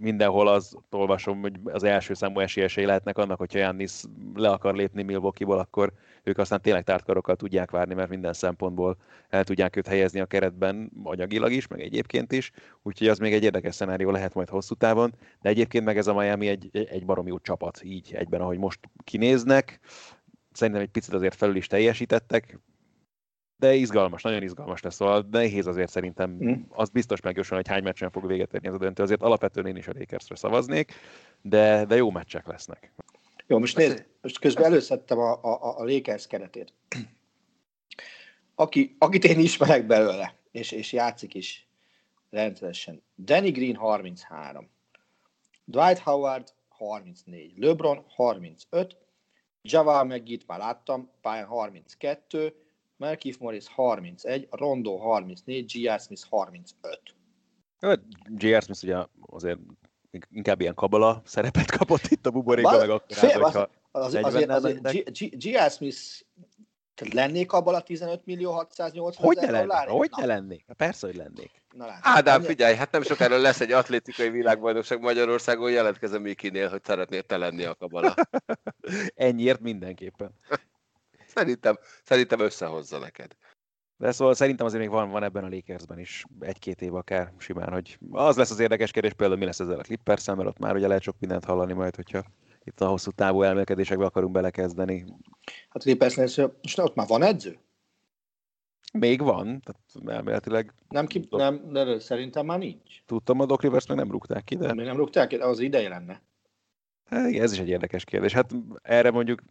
mindenhol az olvasom, hogy az első számú esélyesei lehetnek annak, hogyha Jannis le akar lépni Milwaukee-ból, akkor ők aztán tényleg tártkarokkal tudják várni, mert minden szempontból el tudják őt helyezni a keretben anyagilag is, meg egyébként is, úgyhogy az még egy érdekes szenárió lehet majd hosszú távon, de egyébként meg ez a Miami egy, egy baromi jó csapat, így egyben, ahogy most kinéznek, szerintem egy picit azért felül is teljesítettek, de izgalmas, nagyon izgalmas lesz, szóval nehéz azért szerintem, mm. az biztos megjósolni, hogy hány meccsen fog véget érni ez a döntő, azért alapvetően én is a Lakersre szavaznék, de, de jó meccsek lesznek.
Jó, most nézd, most közben előszedtem a, a, a Lakers keretét. Aki, akit én ismerek belőle, és, és játszik is rendszeresen. Danny Green 33, Dwight Howard 34, LeBron 35, Javal McGee-t már láttam, pályán 32, Melkif Morris 31, Rondo 34, G.R. Smith 35.
G.R. Smith ugye azért inkább ilyen kabala szerepet kapott itt a buborékban, meg akkor fél,
hogyha az, az, azért, azért G.R. Smith tehát lennék abban a 15 millió 680
hogy ne dollár? Hogy ne lennék? Persze, hogy lennék.
Na, lát, Ádám, figyelj, hát nem sokára lesz egy atlétikai világbajnokság Magyarországon, jelentkezem Mikinél, hogy szeretnél te lenni a kabala. (laughs)
Ennyiért mindenképpen.
Szerintem, szerintem összehozza neked.
De szóval szerintem azért még van, van ebben a Lakersben is egy-két év akár simán, hogy az lesz az érdekes kérdés, például mi lesz ezzel a clippers mert ott már ugye lehet sok mindent hallani majd, hogyha itt a hosszú távú elmélkedésekbe akarunk belekezdeni.
Hát clippers most ott már van edző?
Még van, tehát elméletileg...
Nem, ki, nem de szerintem már nincs.
Tudtam, a Doc Rivers nem rúgták ki, de...
Még nem rúgták ki, az ideje lenne.
Hát, ez is egy érdekes kérdés. Hát erre mondjuk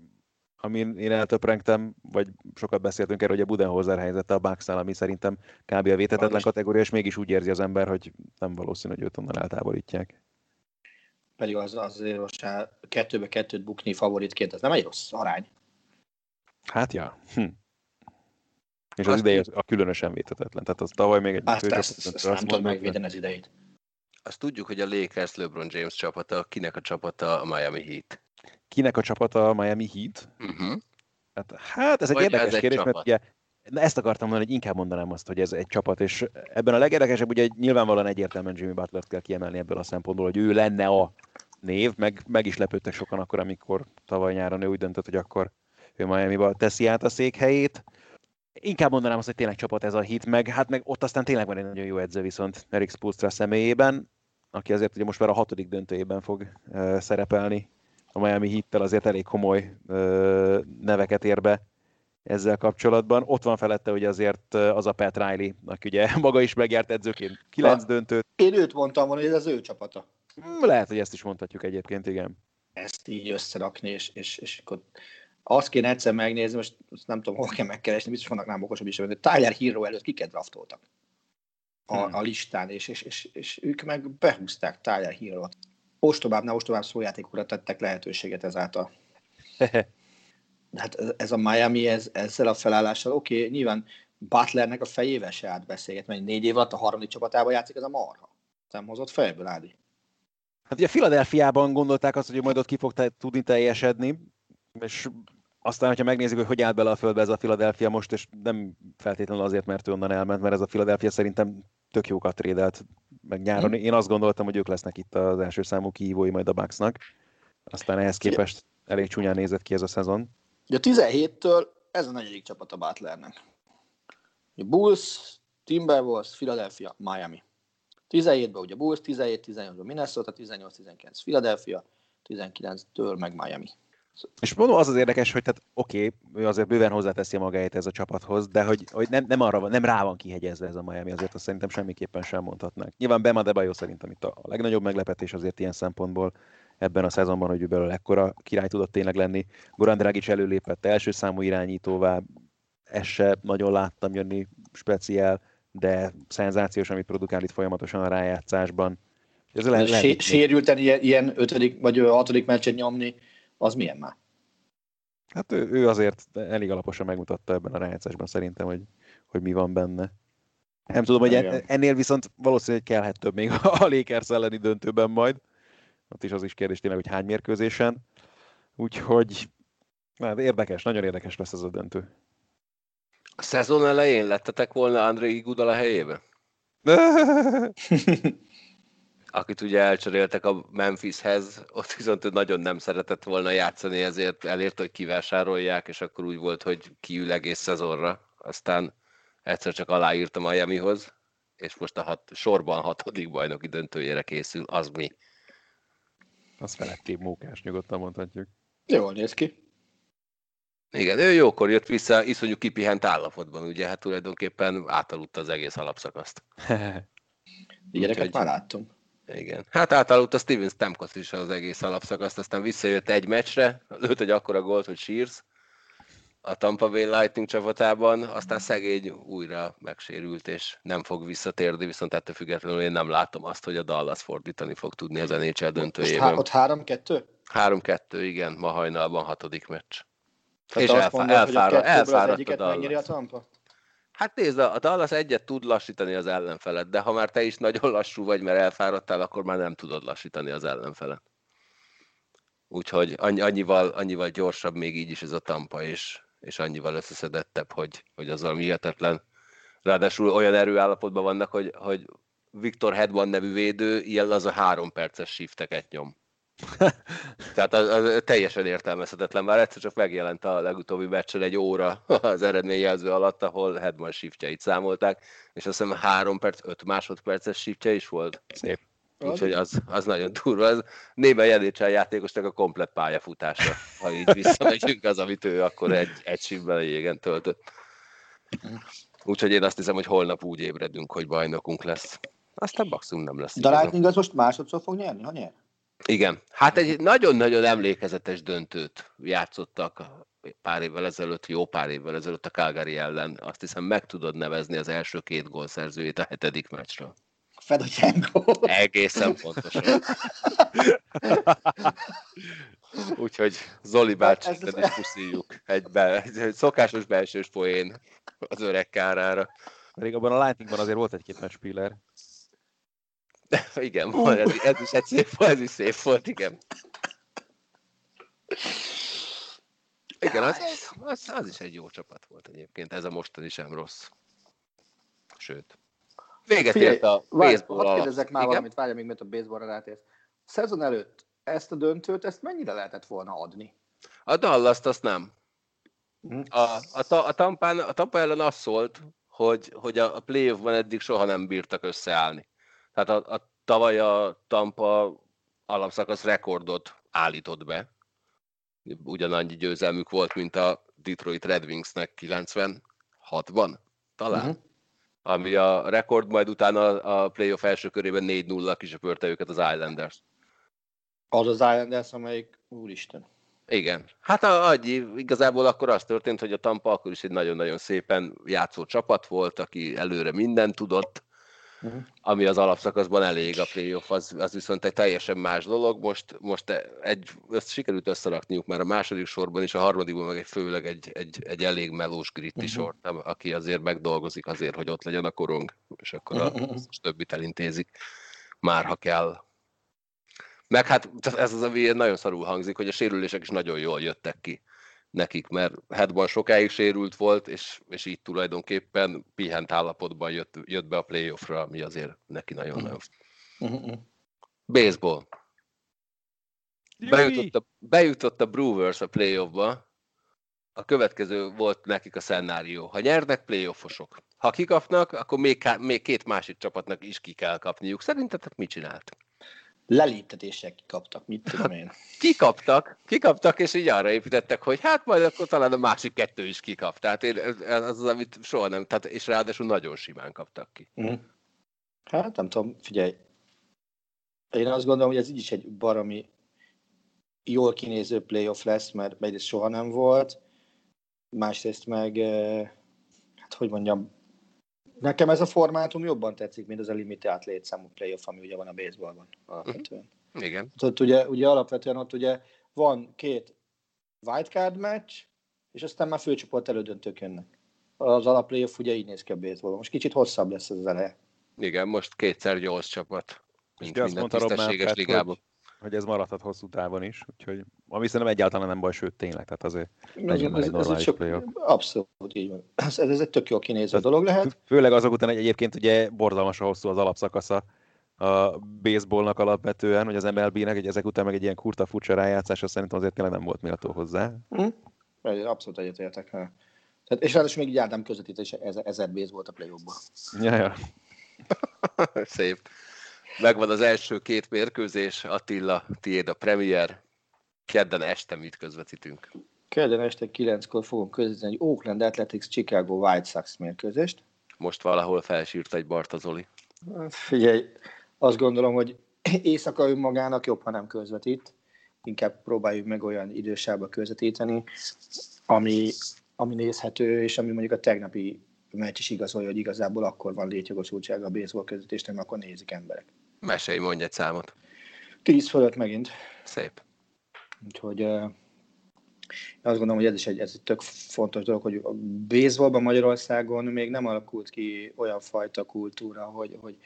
amin én eltöprengtem, vagy sokat beszéltünk erről, hogy a Budenholzer helyzete a bucks ami szerintem kb. a vétetetlen kategória, és mégis úgy érzi az ember, hogy nem valószínű, hogy őt onnan eltávolítják.
Pedig az azért most kettőbe kettőt bukni favoritként, ez nem egy rossz arány.
Hát ja. Hm. És az ideje a különösen vétetetlen. Tehát az tavaly még egy...
Azt, ezt, ezt, ezt nem tud megvédeni az idejét.
Azt tudjuk, hogy a Lakers LeBron James csapata, kinek a csapata a Miami Heat
kinek a csapata a Miami Heat. Uh-huh. Hát, hát ez egy Vagy érdekes ez kérdés, egy mert ugye ezt akartam mondani, hogy inkább mondanám azt, hogy ez egy csapat, és ebben a legérdekesebb ugye nyilvánvalóan egyértelműen Jimmy Butler-t kell kiemelni ebből a szempontból, hogy ő lenne a név, meg, meg is lepődtek sokan akkor, amikor tavaly nyáron ő úgy döntött, hogy akkor ő Miami-ba teszi át a székhelyét. Inkább mondanám azt, hogy tényleg csapat ez a hit, meg hát meg ott aztán tényleg van egy nagyon jó edző viszont Erik Spolstra személyében, aki azért ugye most már a hatodik döntőjében fog szerepelni a Miami Hittel, azért elég komoly neveket ér be ezzel kapcsolatban. Ott van felette hogy azért az a Pat Riley, aki ugye (laughs) maga is megjárt edzőként kilenc döntőt.
Én őt mondtam volna, hogy ez az ő csapata.
Hmm, lehet, hogy ezt is mondhatjuk egyébként, igen.
Ezt így összerakni, és, és, és akkor azt kéne egyszer megnézni, most nem tudom, hol kell megkeresni, biztos vannak nem okosabb is, hogy Tyler Hero előtt kiket draftoltak a, hmm. a listán, és, és, és, és, ők meg behúzták Tyler Hero-t. Ostobább, ne ostobább szójátékokra tettek lehetőséget ezáltal. (laughs) hát ez a Miami ez, ezzel a felállással, oké, okay, nyilván Butlernek a fejével se átbeszélget, mert négy év alatt a harmadik csapatában játszik ez a marha. Nem hozott fejből, Ádi?
Hát ugye Filadelfiában gondolták azt, hogy majd ott ki fog te- tudni teljesedni, és aztán, hogyha megnézzük, hogy hogy állt bele a földbe ez a Philadelphia most, és nem feltétlenül azért, mert ő onnan elment, mert ez a Philadelphia szerintem tök jókat trédelt meg nyáron. Én azt gondoltam, hogy ők lesznek itt az első számú kihívói majd a Bucksnak. Aztán ehhez képest elég csúnyán nézett ki ez a szezon.
Ugye a 17-től ez a negyedik csapat a Butlernek. A Bulls, Timberwolves, Philadelphia, Miami. 17-ben ugye Bulls, 17-18-ban Minnesota, 18-19 Philadelphia, 19-től meg Miami.
És mondom, az az érdekes, hogy tehát oké, okay, ő azért bőven hozzáteszi magáét ez a csapathoz, de hogy, hogy nem, nem, arra van, nem rá van kihegyezve ez a Miami, azért azt szerintem semmiképpen sem mondhatnánk. Nyilván Bema Debajo szerintem itt a, a legnagyobb meglepetés azért ilyen szempontból ebben a szezonban, hogy ő belőle ekkora király tudott tényleg lenni. Goran Dragic előlépett első számú irányítóvá, ezt se nagyon láttam jönni speciál, de szenzációs, amit produkál itt folyamatosan a rájátszásban.
Ez lehet, lehet, sérülten ilyen, ilyen ötödik vagy hatodik meccset nyomni, az milyen már?
Hát ő, ő azért elég alaposan megmutatta ebben a rájátszásban szerintem, hogy, hogy mi van benne. Nem tudom, hogy ennél viszont valószínűleg kellhet több még (laughs) a Lakers elleni döntőben majd. Ott is az is kérdés tényleg, hogy hány mérkőzésen. Úgyhogy hát érdekes, nagyon érdekes lesz ez a döntő.
A szezon elején lettetek volna André Igudal a helyébe? (laughs) akit ugye elcseréltek a Memphishez, ott viszont ő nagyon nem szeretett volna játszani, ezért elért, hogy kivásárolják, és akkor úgy volt, hogy kiül egész szezonra. Aztán egyszer csak aláírt a Miamihoz, és most a hat, sorban hatodik bajnoki döntőjére készül, az mi?
Az felettébb mókás, nyugodtan mondhatjuk.
Jól néz ki.
Igen, ő jókor jött vissza, iszonyú kipihent állapotban, ugye, hát tulajdonképpen átaludta az egész alapszakaszt.
Ilyeneket már láttunk.
Igen. Hát átaludt a Steven Stamkos is az egész alapszakaszt, aztán visszajött egy meccsre, lőtt egy akkora gólt, hogy sírsz a Tampa Bay Lightning csapatában, aztán szegény újra megsérült, és nem fog visszatérni, viszont ettől függetlenül én nem látom azt, hogy a Dallas fordítani fog tudni az NHL döntőjében.
Most há- ott 3-2?
3-2, igen, ma hajnalban hatodik meccs. Tehát és elfá- mondod, elfára, elfáradt a Dallas. A Tampa? Hát nézd, a Dallas egyet tud lassítani az ellenfelet, de ha már te is nagyon lassú vagy, mert elfáradtál, akkor már nem tudod lassítani az ellenfelet. Úgyhogy annyival, annyival gyorsabb még így is ez a tampa, és, és annyival összeszedettebb, hogy, hogy az valami hihetetlen. Ráadásul olyan erőállapotban vannak, hogy, hogy Viktor Hedman nevű védő ilyen az a három perces shifteket nyom. (laughs) Tehát az, az teljesen értelmezhetetlen. Már egyszer csak megjelent a legutóbbi meccsen egy óra (laughs) az eredményjelző alatt, ahol Hedman shiftjeit számolták, és azt hiszem 3 perc, 5 másodperces shiftje is volt.
Szép.
Úgyhogy az, az nagyon durva. Az néven Jelécsel játékosnak a komplet pályafutása. Ha így (laughs) visszamegyünk az, amit ő akkor egy, egy shiftben a jégen töltött. Úgyhogy én azt hiszem, hogy holnap úgy ébredünk, hogy bajnokunk lesz. Aztán baxunk nem lesz.
De Lightning az most másodszor fog nyerni, ha nyer?
Igen. Hát egy nagyon-nagyon emlékezetes döntőt játszottak pár évvel ezelőtt, jó pár évvel ezelőtt a Calgary ellen. Azt hiszem meg tudod nevezni az első két gólszerzőjét a hetedik meccsről.
Fedotyenko.
Egészen pontosan. (laughs) Úgyhogy Zoli bácsi, hát is puszíjuk. Egy, be, egy szokásos belsős poén az öreg kárára.
Pedig abban a Lightningban azért volt egy-két meccs (laughs)
igen, uh. ez, ez, is egy szép ez is szép volt, igen. Igen, az, az, az is egy jó csapat volt egyébként, ez a mostani sem rossz. Sőt. Véget Figyelj, ért a baseball
Hadd kérdezzek már igen? valamit, várja még, mert a baseballra rátérsz. Szezon előtt ezt a döntőt, ezt mennyire lehetett volna adni?
A dallas azt nem. Hm? A, a, a, Tampán, a Tampa ellen az szólt, hogy, hogy a, a playoffban eddig soha nem bírtak összeállni. Tehát a, a tavaly a Tampa alapszakasz rekordot állított be. Ugyanannyi győzelmük volt, mint a Detroit Red Wingsnek 96-ban talán. Uh-huh. Ami a rekord, majd utána a playoff első körében 4-0 kisöpörte őket az Islanders.
Az az Islanders, amelyik úristen.
Igen. Hát annyi, igazából akkor az történt, hogy a Tampa akkor is egy nagyon-nagyon szépen játszó csapat volt, aki előre mindent tudott, uh-huh. ami az alapszakaszban elég a playoff, az, az viszont egy teljesen más dolog. Most, most egy, ezt sikerült összerakniuk már a második sorban, és a harmadikban meg egy főleg egy, egy, egy elég melós gritti uh-huh. sort, aki azért megdolgozik azért, hogy ott legyen a korong, és akkor a, uh-huh. többit elintézik, már ha kell. Meg hát ez az, ami nagyon szarul hangzik, hogy a sérülések is nagyon jól jöttek ki nekik, mert Headban sokáig sérült volt, és, és így tulajdonképpen pihent állapotban jött, jött be a playoffra, ami azért neki nagyon-nagyon... Uh-huh. Baseball. Bejutott a, bejutott a Brewers a playoffba, a következő volt nekik a szenárió. Ha nyernek, playoffosok. Ha kikapnak, akkor még, még két másik csapatnak is ki kell kapniuk. Szerintetek mit csinált?
Leléptetések kikaptak, mit tudom én.
Kikaptak, kikaptak, és így arra építettek, hogy hát majd akkor talán a másik kettő is kikap. Tehát én, ez az, amit soha nem, tehát, és ráadásul nagyon simán kaptak ki. Mm.
Hát nem tudom, figyelj. Én azt gondolom, hogy ez így is egy baromi jól kinéző playoff lesz, mert egyrészt soha nem volt, másrészt meg, eh, hát hogy mondjam, Nekem ez a formátum jobban tetszik, mint az a limitált létszámú playoff, ami ugye van a baseballban alapvetően.
Uh-huh. Igen.
Ott ugye, ugye alapvetően ott ugye van két wildcard match, és aztán már főcsoport elődöntők jönnek. Az alapplayoff ugye így néz ki a baseballban. Most kicsit hosszabb lesz ez az eleje.
Igen, most kétszer gyors csapat, mint és minden tisztességes ligában. Hogy
hogy ez maradhat hosszú távon is, úgyhogy ami szerintem egyáltalán nem baj, sőt tényleg, tehát azért legyen ez, egy ez sok,
Abszolút, így van. (clears throat) Ez, ez egy tök jó kinéző ez, dolog lehet.
Főleg azok után, hogy egyébként ugye borzalmasan hosszú az alapszakasza a baseballnak alapvetően, hogy az MLB-nek egy, ezek után meg egy ilyen kurta furcsa rájátszása szerintem azért tényleg nem volt méltó hozzá.
Mm. Abszolút egyetértek. Tehát, és ráadásul még így nem közvetítés, ezer, ezer volt a play
Ja, ja. (laughs)
Szép. Megvan az első két mérkőzés, Attila, tiéd a premier. Kedden este mit közvetítünk?
Kedden este 9-kor fogom közvetíteni egy Oakland Athletics Chicago White Sox mérkőzést.
Most valahol felsírt egy Bartazoli.
Figyelj, azt gondolom, hogy éjszaka önmagának jobb, ha nem közvetít. Inkább próbáljuk meg olyan idősába közvetíteni, ami, ami nézhető, és ami mondjuk a tegnapi meccs is igazolja, hogy igazából akkor van létjogosultsága a baseball közvetítésnek, mert akkor nézik emberek.
Mesélj, mondj egy számot.
10 fölött megint.
Szép.
Úgyhogy uh, azt gondolom, hogy ez is egy, ez egy tök fontos dolog, hogy a baseballban Magyarországon még nem alakult ki olyan fajta kultúra, hogy, hogy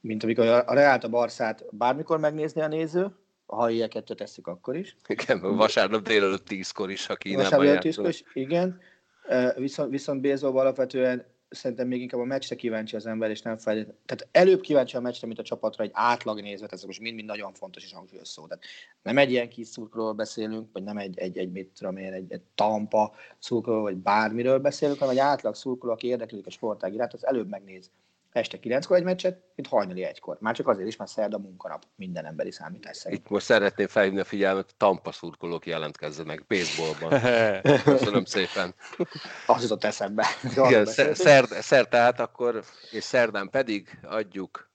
mint amikor a Reált, a Barszát bármikor megnézni a néző, ha ilyeket teszik, akkor is.
Igen, vasárnap délelőtt tízkor is, ha Kínában
Vasárnap tízkor is, igen. Viszont, viszont baseballban alapvetően szerintem még inkább a meccsre kíváncsi az ember, és nem fel. Tehát előbb kíváncsi a meccsre, mint a csapatra, egy átlag nézve, ez most mind-mind nagyon fontos és hangsúlyos szó. Tehát nem egy ilyen kis szurkolóról beszélünk, vagy nem egy, egy, egy mit tudom én, egy, egy tampa szurkoló, vagy bármiről beszélünk, hanem egy átlag szurkoló, aki érdeklődik a sportág iránt, az előbb megnéz este kilenckor egy meccset, mint hajnali egykor. Már csak azért is, mert szerda munkanap minden emberi számítás szerint.
Itt most szeretném felhívni a figyelmet, Tampa szurkolók jelentkezzenek baseballban. (laughs) Köszönöm szépen.
Az jutott eszembe.
Igen, szerd, szerd, tehát akkor, és szerdán pedig adjuk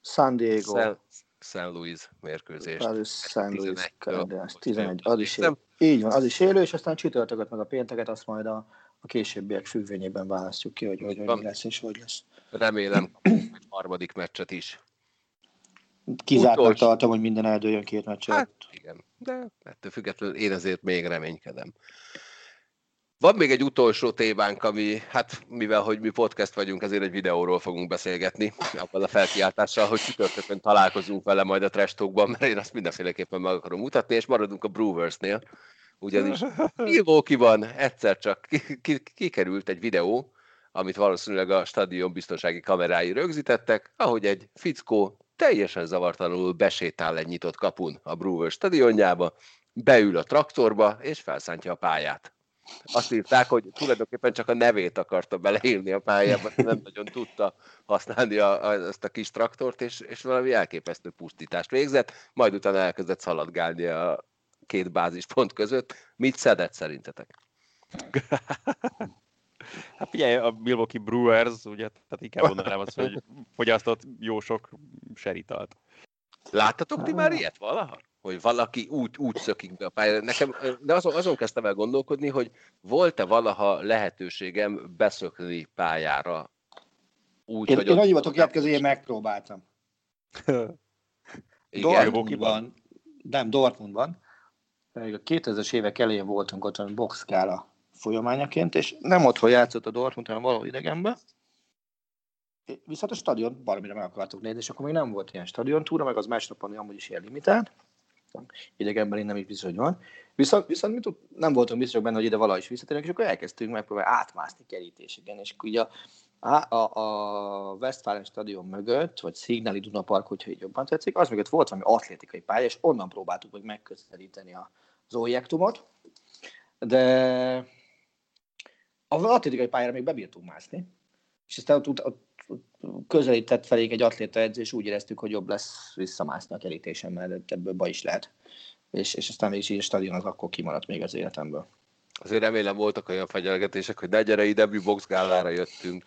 San Diego.
San Luis mérkőzést.
San Luis 11, 11. Az is élő. Így van, az is élő, és aztán csütörtököt meg a pénteket, azt majd a, a későbbiek függvényében választjuk ki, hogy, hogy, hogy mi lesz és hogy lesz.
Remélem egy harmadik meccset is.
Kizártnak Utolsó... tartom, hogy minden eldőjön két meccset. Hát
igen, de ettől függetlenül én azért még reménykedem. Van még egy utolsó témánk, ami, hát mivel, hogy mi podcast vagyunk, ezért egy videóról fogunk beszélgetni, abban a felkiáltással, hogy csütörtökön találkozunk vele majd a trash mert én azt mindenféleképpen meg akarom mutatni, és maradunk a Brewersnél, ugyanis (laughs) Milwaukee-ban egyszer csak kikerült egy videó, amit valószínűleg a stadion biztonsági kamerái rögzítettek, ahogy egy fickó teljesen zavartalanul besétál egy nyitott kapun a Brewers stadionjába, beül a traktorba és felszántja a pályát. azt írták, hogy tulajdonképpen csak a nevét akarta beleírni a pályába, nem nagyon tudta használni a, a, ezt a kis traktort, és, és valami elképesztő pusztítást végzett, majd utána elkezdett szaladgálni a két bázispont között. Mit szedett szerintetek? (laughs)
Hát figyelj, a Milwaukee Brewers, ugye, tehát inkább mondanám azt, hogy fogyasztott jó sok seritalt.
Láttatok ti már ilyet valaha? Hogy valaki úgy, úgy szökik be a pályára. Nekem, de azon, azon kezdtem el gondolkodni, hogy volt-e valaha lehetőségem beszökni pályára
úgy, én, hogy... Én annyiba tudok én megpróbáltam. Igen. Dortmundban, nem, Dortmundban, a 2000-es évek elején voltunk ott a boxkála folyamányaként, és nem otthon játszott a Dortmund, hanem valahol idegenben. Viszont a stadion valamire meg akartuk nézni, és akkor még nem volt ilyen stadion túra, meg az másnapon amúgy is ilyen limitált. Idegenben én nem is biztos, van. Viszont, viszont mi tud, nem voltunk biztosak benne, hogy ide valahogy is visszatérünk, és akkor elkezdtünk megpróbálni átmászni kerítéseken, és ugye a, a, a Westfalen stadion mögött, vagy Signal Iduna Park, hogyha így jobban tetszik, az mögött volt valami atlétikai pálya, és onnan próbáltuk meg megközelíteni az objektumot, de az atlétikai pályára még bebírtunk mászni, és aztán ott, ott, ott közelített felé egy atléta edzés, és úgy éreztük, hogy jobb lesz visszamászni a kerítésen, mert ebből baj is lehet. És, és aztán mégis így a stadion az akkor kimaradt még az életemből.
Azért remélem voltak olyan fenyegetések, hogy ne gyere ide, mi boxgálára jöttünk.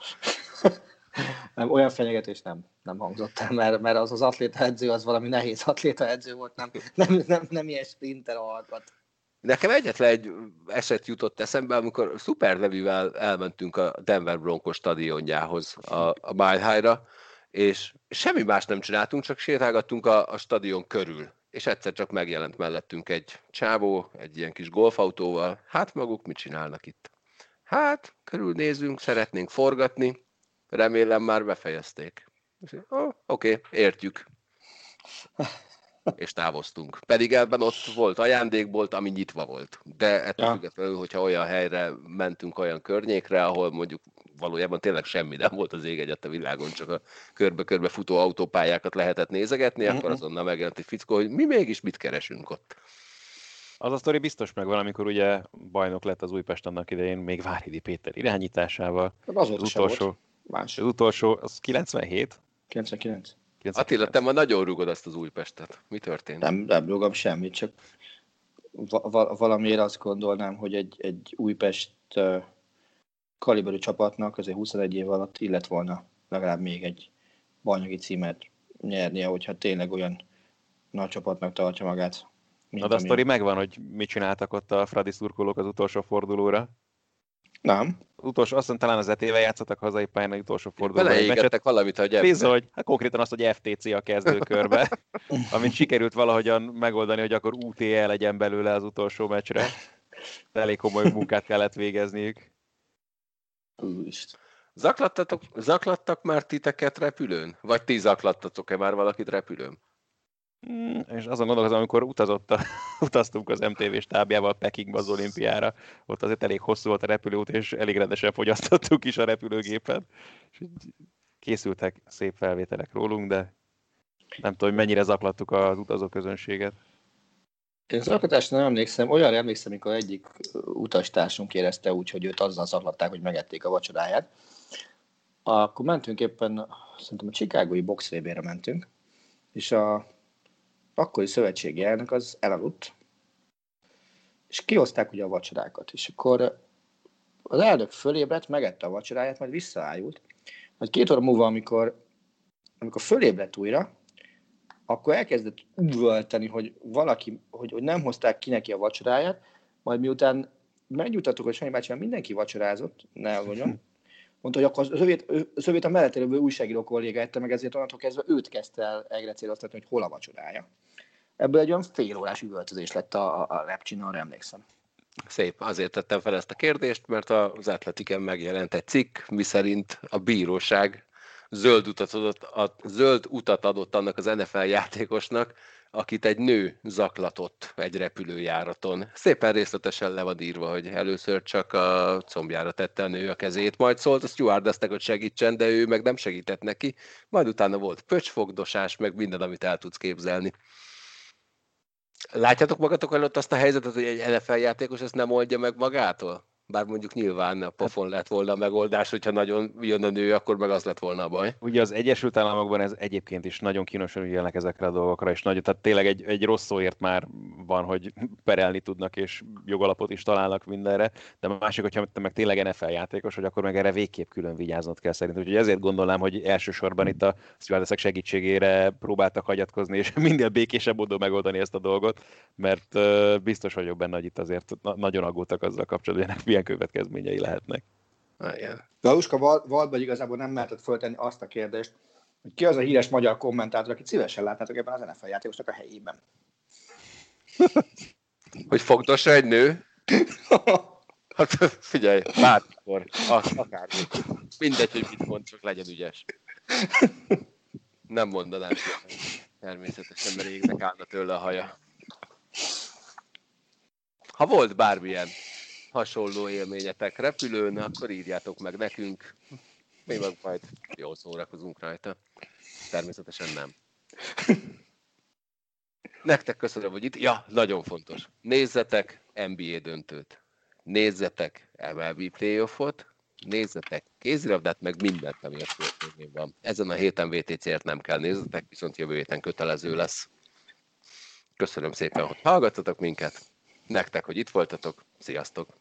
(laughs)
nem, olyan fenyegetés nem, nem hangzott el, mert, mert az az atléta edző, az valami nehéz atléta edző volt, nem, nem, nem, nem ilyen sprinter alkat.
Nekem egyetlen egy eset jutott eszembe, amikor szuper nevűvel elmentünk a Denver Broncos stadionjához, a, a Mile High-ra, és semmi más nem csináltunk, csak sétálgattunk a, a stadion körül. És egyszer csak megjelent mellettünk egy csávó, egy ilyen kis golfautóval. Hát maguk mit csinálnak itt? Hát, körülnézünk, szeretnénk forgatni, remélem már befejezték. Oké, okay, értjük és távoztunk. Pedig ebben ott volt ajándékbolt, ami nyitva volt. De ettől ja. függetlenül, hogyha olyan helyre mentünk, olyan környékre, ahol mondjuk valójában tényleg semmi nem volt az ég egyet a világon, csak a körbe-körbe futó autópályákat lehetett nézegetni, mm-hmm. akkor azonnal megjelent egy fickó, hogy mi mégis mit keresünk ott.
Az a sztori biztos meg amikor ugye bajnok lett az Újpest annak idején, még Várhidi Péter irányításával.
Az, az utolsó,
Más. Az utolsó, az 97?
99.
Attila, te ma nagyon rugod azt az Újpestet. Mi történt?
Nem, nem rugom semmit, csak va- valamiért azt gondolnám, hogy egy, egy Újpest uh, kaliberű csapatnak azért 21 év alatt illet volna legalább még egy bajnoki címet nyernie, hogyha tényleg olyan nagy csapatnak tartja magát.
Na de a sztori megvan, hogy mit csináltak ott a Fradi szurkolók az utolsó fordulóra.
Nem.
Az utolsó, azt talán az etével játszottak hazai pályán, az utolsó fordulóban.
Beleégettek valamit gyepbe.
Bizony, hát konkrétan azt, hogy FTC a kezdőkörbe, (laughs) amit sikerült valahogyan megoldani, hogy akkor UTL legyen belőle az utolsó meccsre. De elég komoly munkát kellett végezniük.
Zaklattatok, zaklattak már titeket repülőn? Vagy ti zaklattatok-e már valakit repülőn?
Mm, és azon gondolkozom, amikor utazott a, (laughs) utaztunk az MTV stábjával Pekingbe az olimpiára, ott azért elég hosszú volt a repülőút, és elég rendesen fogyasztottuk is a repülőgépen. És készültek szép felvételek rólunk, de nem tudom, hogy mennyire zaklattuk az utazóközönséget.
Én zaklatást nem emlékszem, olyan emlékszem, amikor egyik utastársunk érezte úgy, hogy őt azzal zaklatták, hogy megették a vacsoráját. Akkor mentünk éppen, szerintem a Chicagói box mentünk, és a akkori szövetségi elnök az elaludt, és kihozták ugye a vacsorákat, és akkor az elnök fölébredt, megette a vacsoráját, majd visszaájult, majd két óra múlva, amikor, amikor fölébredt újra, akkor elkezdett üvölteni, hogy valaki, hogy, hogy nem hozták ki neki a vacsoráját, majd miután megnyugtattuk, hogy Sanyi bácsi, mindenki vacsorázott, ne aggódjon, mondta, hogy akkor az övét, az övét a mellett lévő újságíró kolléga meg ezért onnantól kezdve őt kezdte el egrecéloztatni, hogy hol a vacsorája. Ebből egy olyan fél órás üvöltözés lett a, a rap arra emlékszem.
Szép, azért tettem fel ezt a kérdést, mert az Atletiken megjelent egy cikk, miszerint a bíróság zöld utat adott, a, zöld utat adott annak az NFL játékosnak, akit egy nő zaklatott egy repülőjáraton. Szépen részletesen le van írva, hogy először csak a combjára tette a nő a kezét, majd szólt a stewardessnek, hogy segítsen, de ő meg nem segített neki, majd utána volt pöcsfogdosás, meg minden, amit el tudsz képzelni. Látjátok magatok előtt azt a helyzetet, hogy egy NFL játékos ezt nem oldja meg magától? Bár mondjuk nyilván a pofon lett volna a megoldás, hogyha nagyon jön a nő, akkor meg az lett volna a baj.
Ugye az Egyesült Államokban ez egyébként is nagyon kínosan ügyelnek ezekre a dolgokra, és nagyon, tehát tényleg egy, egy rossz szóért már van, hogy (laughs) perelni tudnak, és jogalapot is találnak mindenre, de másik, hogyha te meg tényleg NFL játékos, hogy akkor meg erre végképp külön vigyáznod kell szerintem. Úgyhogy ezért gondolnám, hogy elsősorban itt a stewardessek segítségére próbáltak hagyatkozni, és (laughs) minél békésebb módon megoldani ezt a dolgot, mert biztos vagyok benne, hogy itt azért nagyon aggódtak azzal kapcsolatban, hogy milyen következményei lehetnek.
Igen. Galuska Valdba igazából nem mehetett föltenni azt a kérdést, hogy ki az a híres magyar kommentátor, akit szívesen látnátok ebben az NFL játékosnak a helyében.
hogy fogdossa egy nő? (laughs) Hát figyelj, bármikor, akármi. Mindegy, hogy mit mond, csak legyen ügyes. Nem mondanám természetesen, mert égnek állna tőle a haja. Ha volt bármilyen hasonló élményetek repülőn, akkor írjátok meg nekünk. Mi meg majd jól szórakozunk rajta. Természetesen nem. Nektek köszönöm, hogy itt. Ja, nagyon fontos. Nézzetek NBA döntőt. Nézzetek MLB playoffot. Nézzetek kézilabdát, meg mindent, ami a sportfilmén van. Ezen a héten VTC-ért nem kell nézzetek, viszont jövő héten kötelező lesz. Köszönöm szépen, hogy hallgattatok minket. Nektek, hogy itt voltatok. Sziasztok!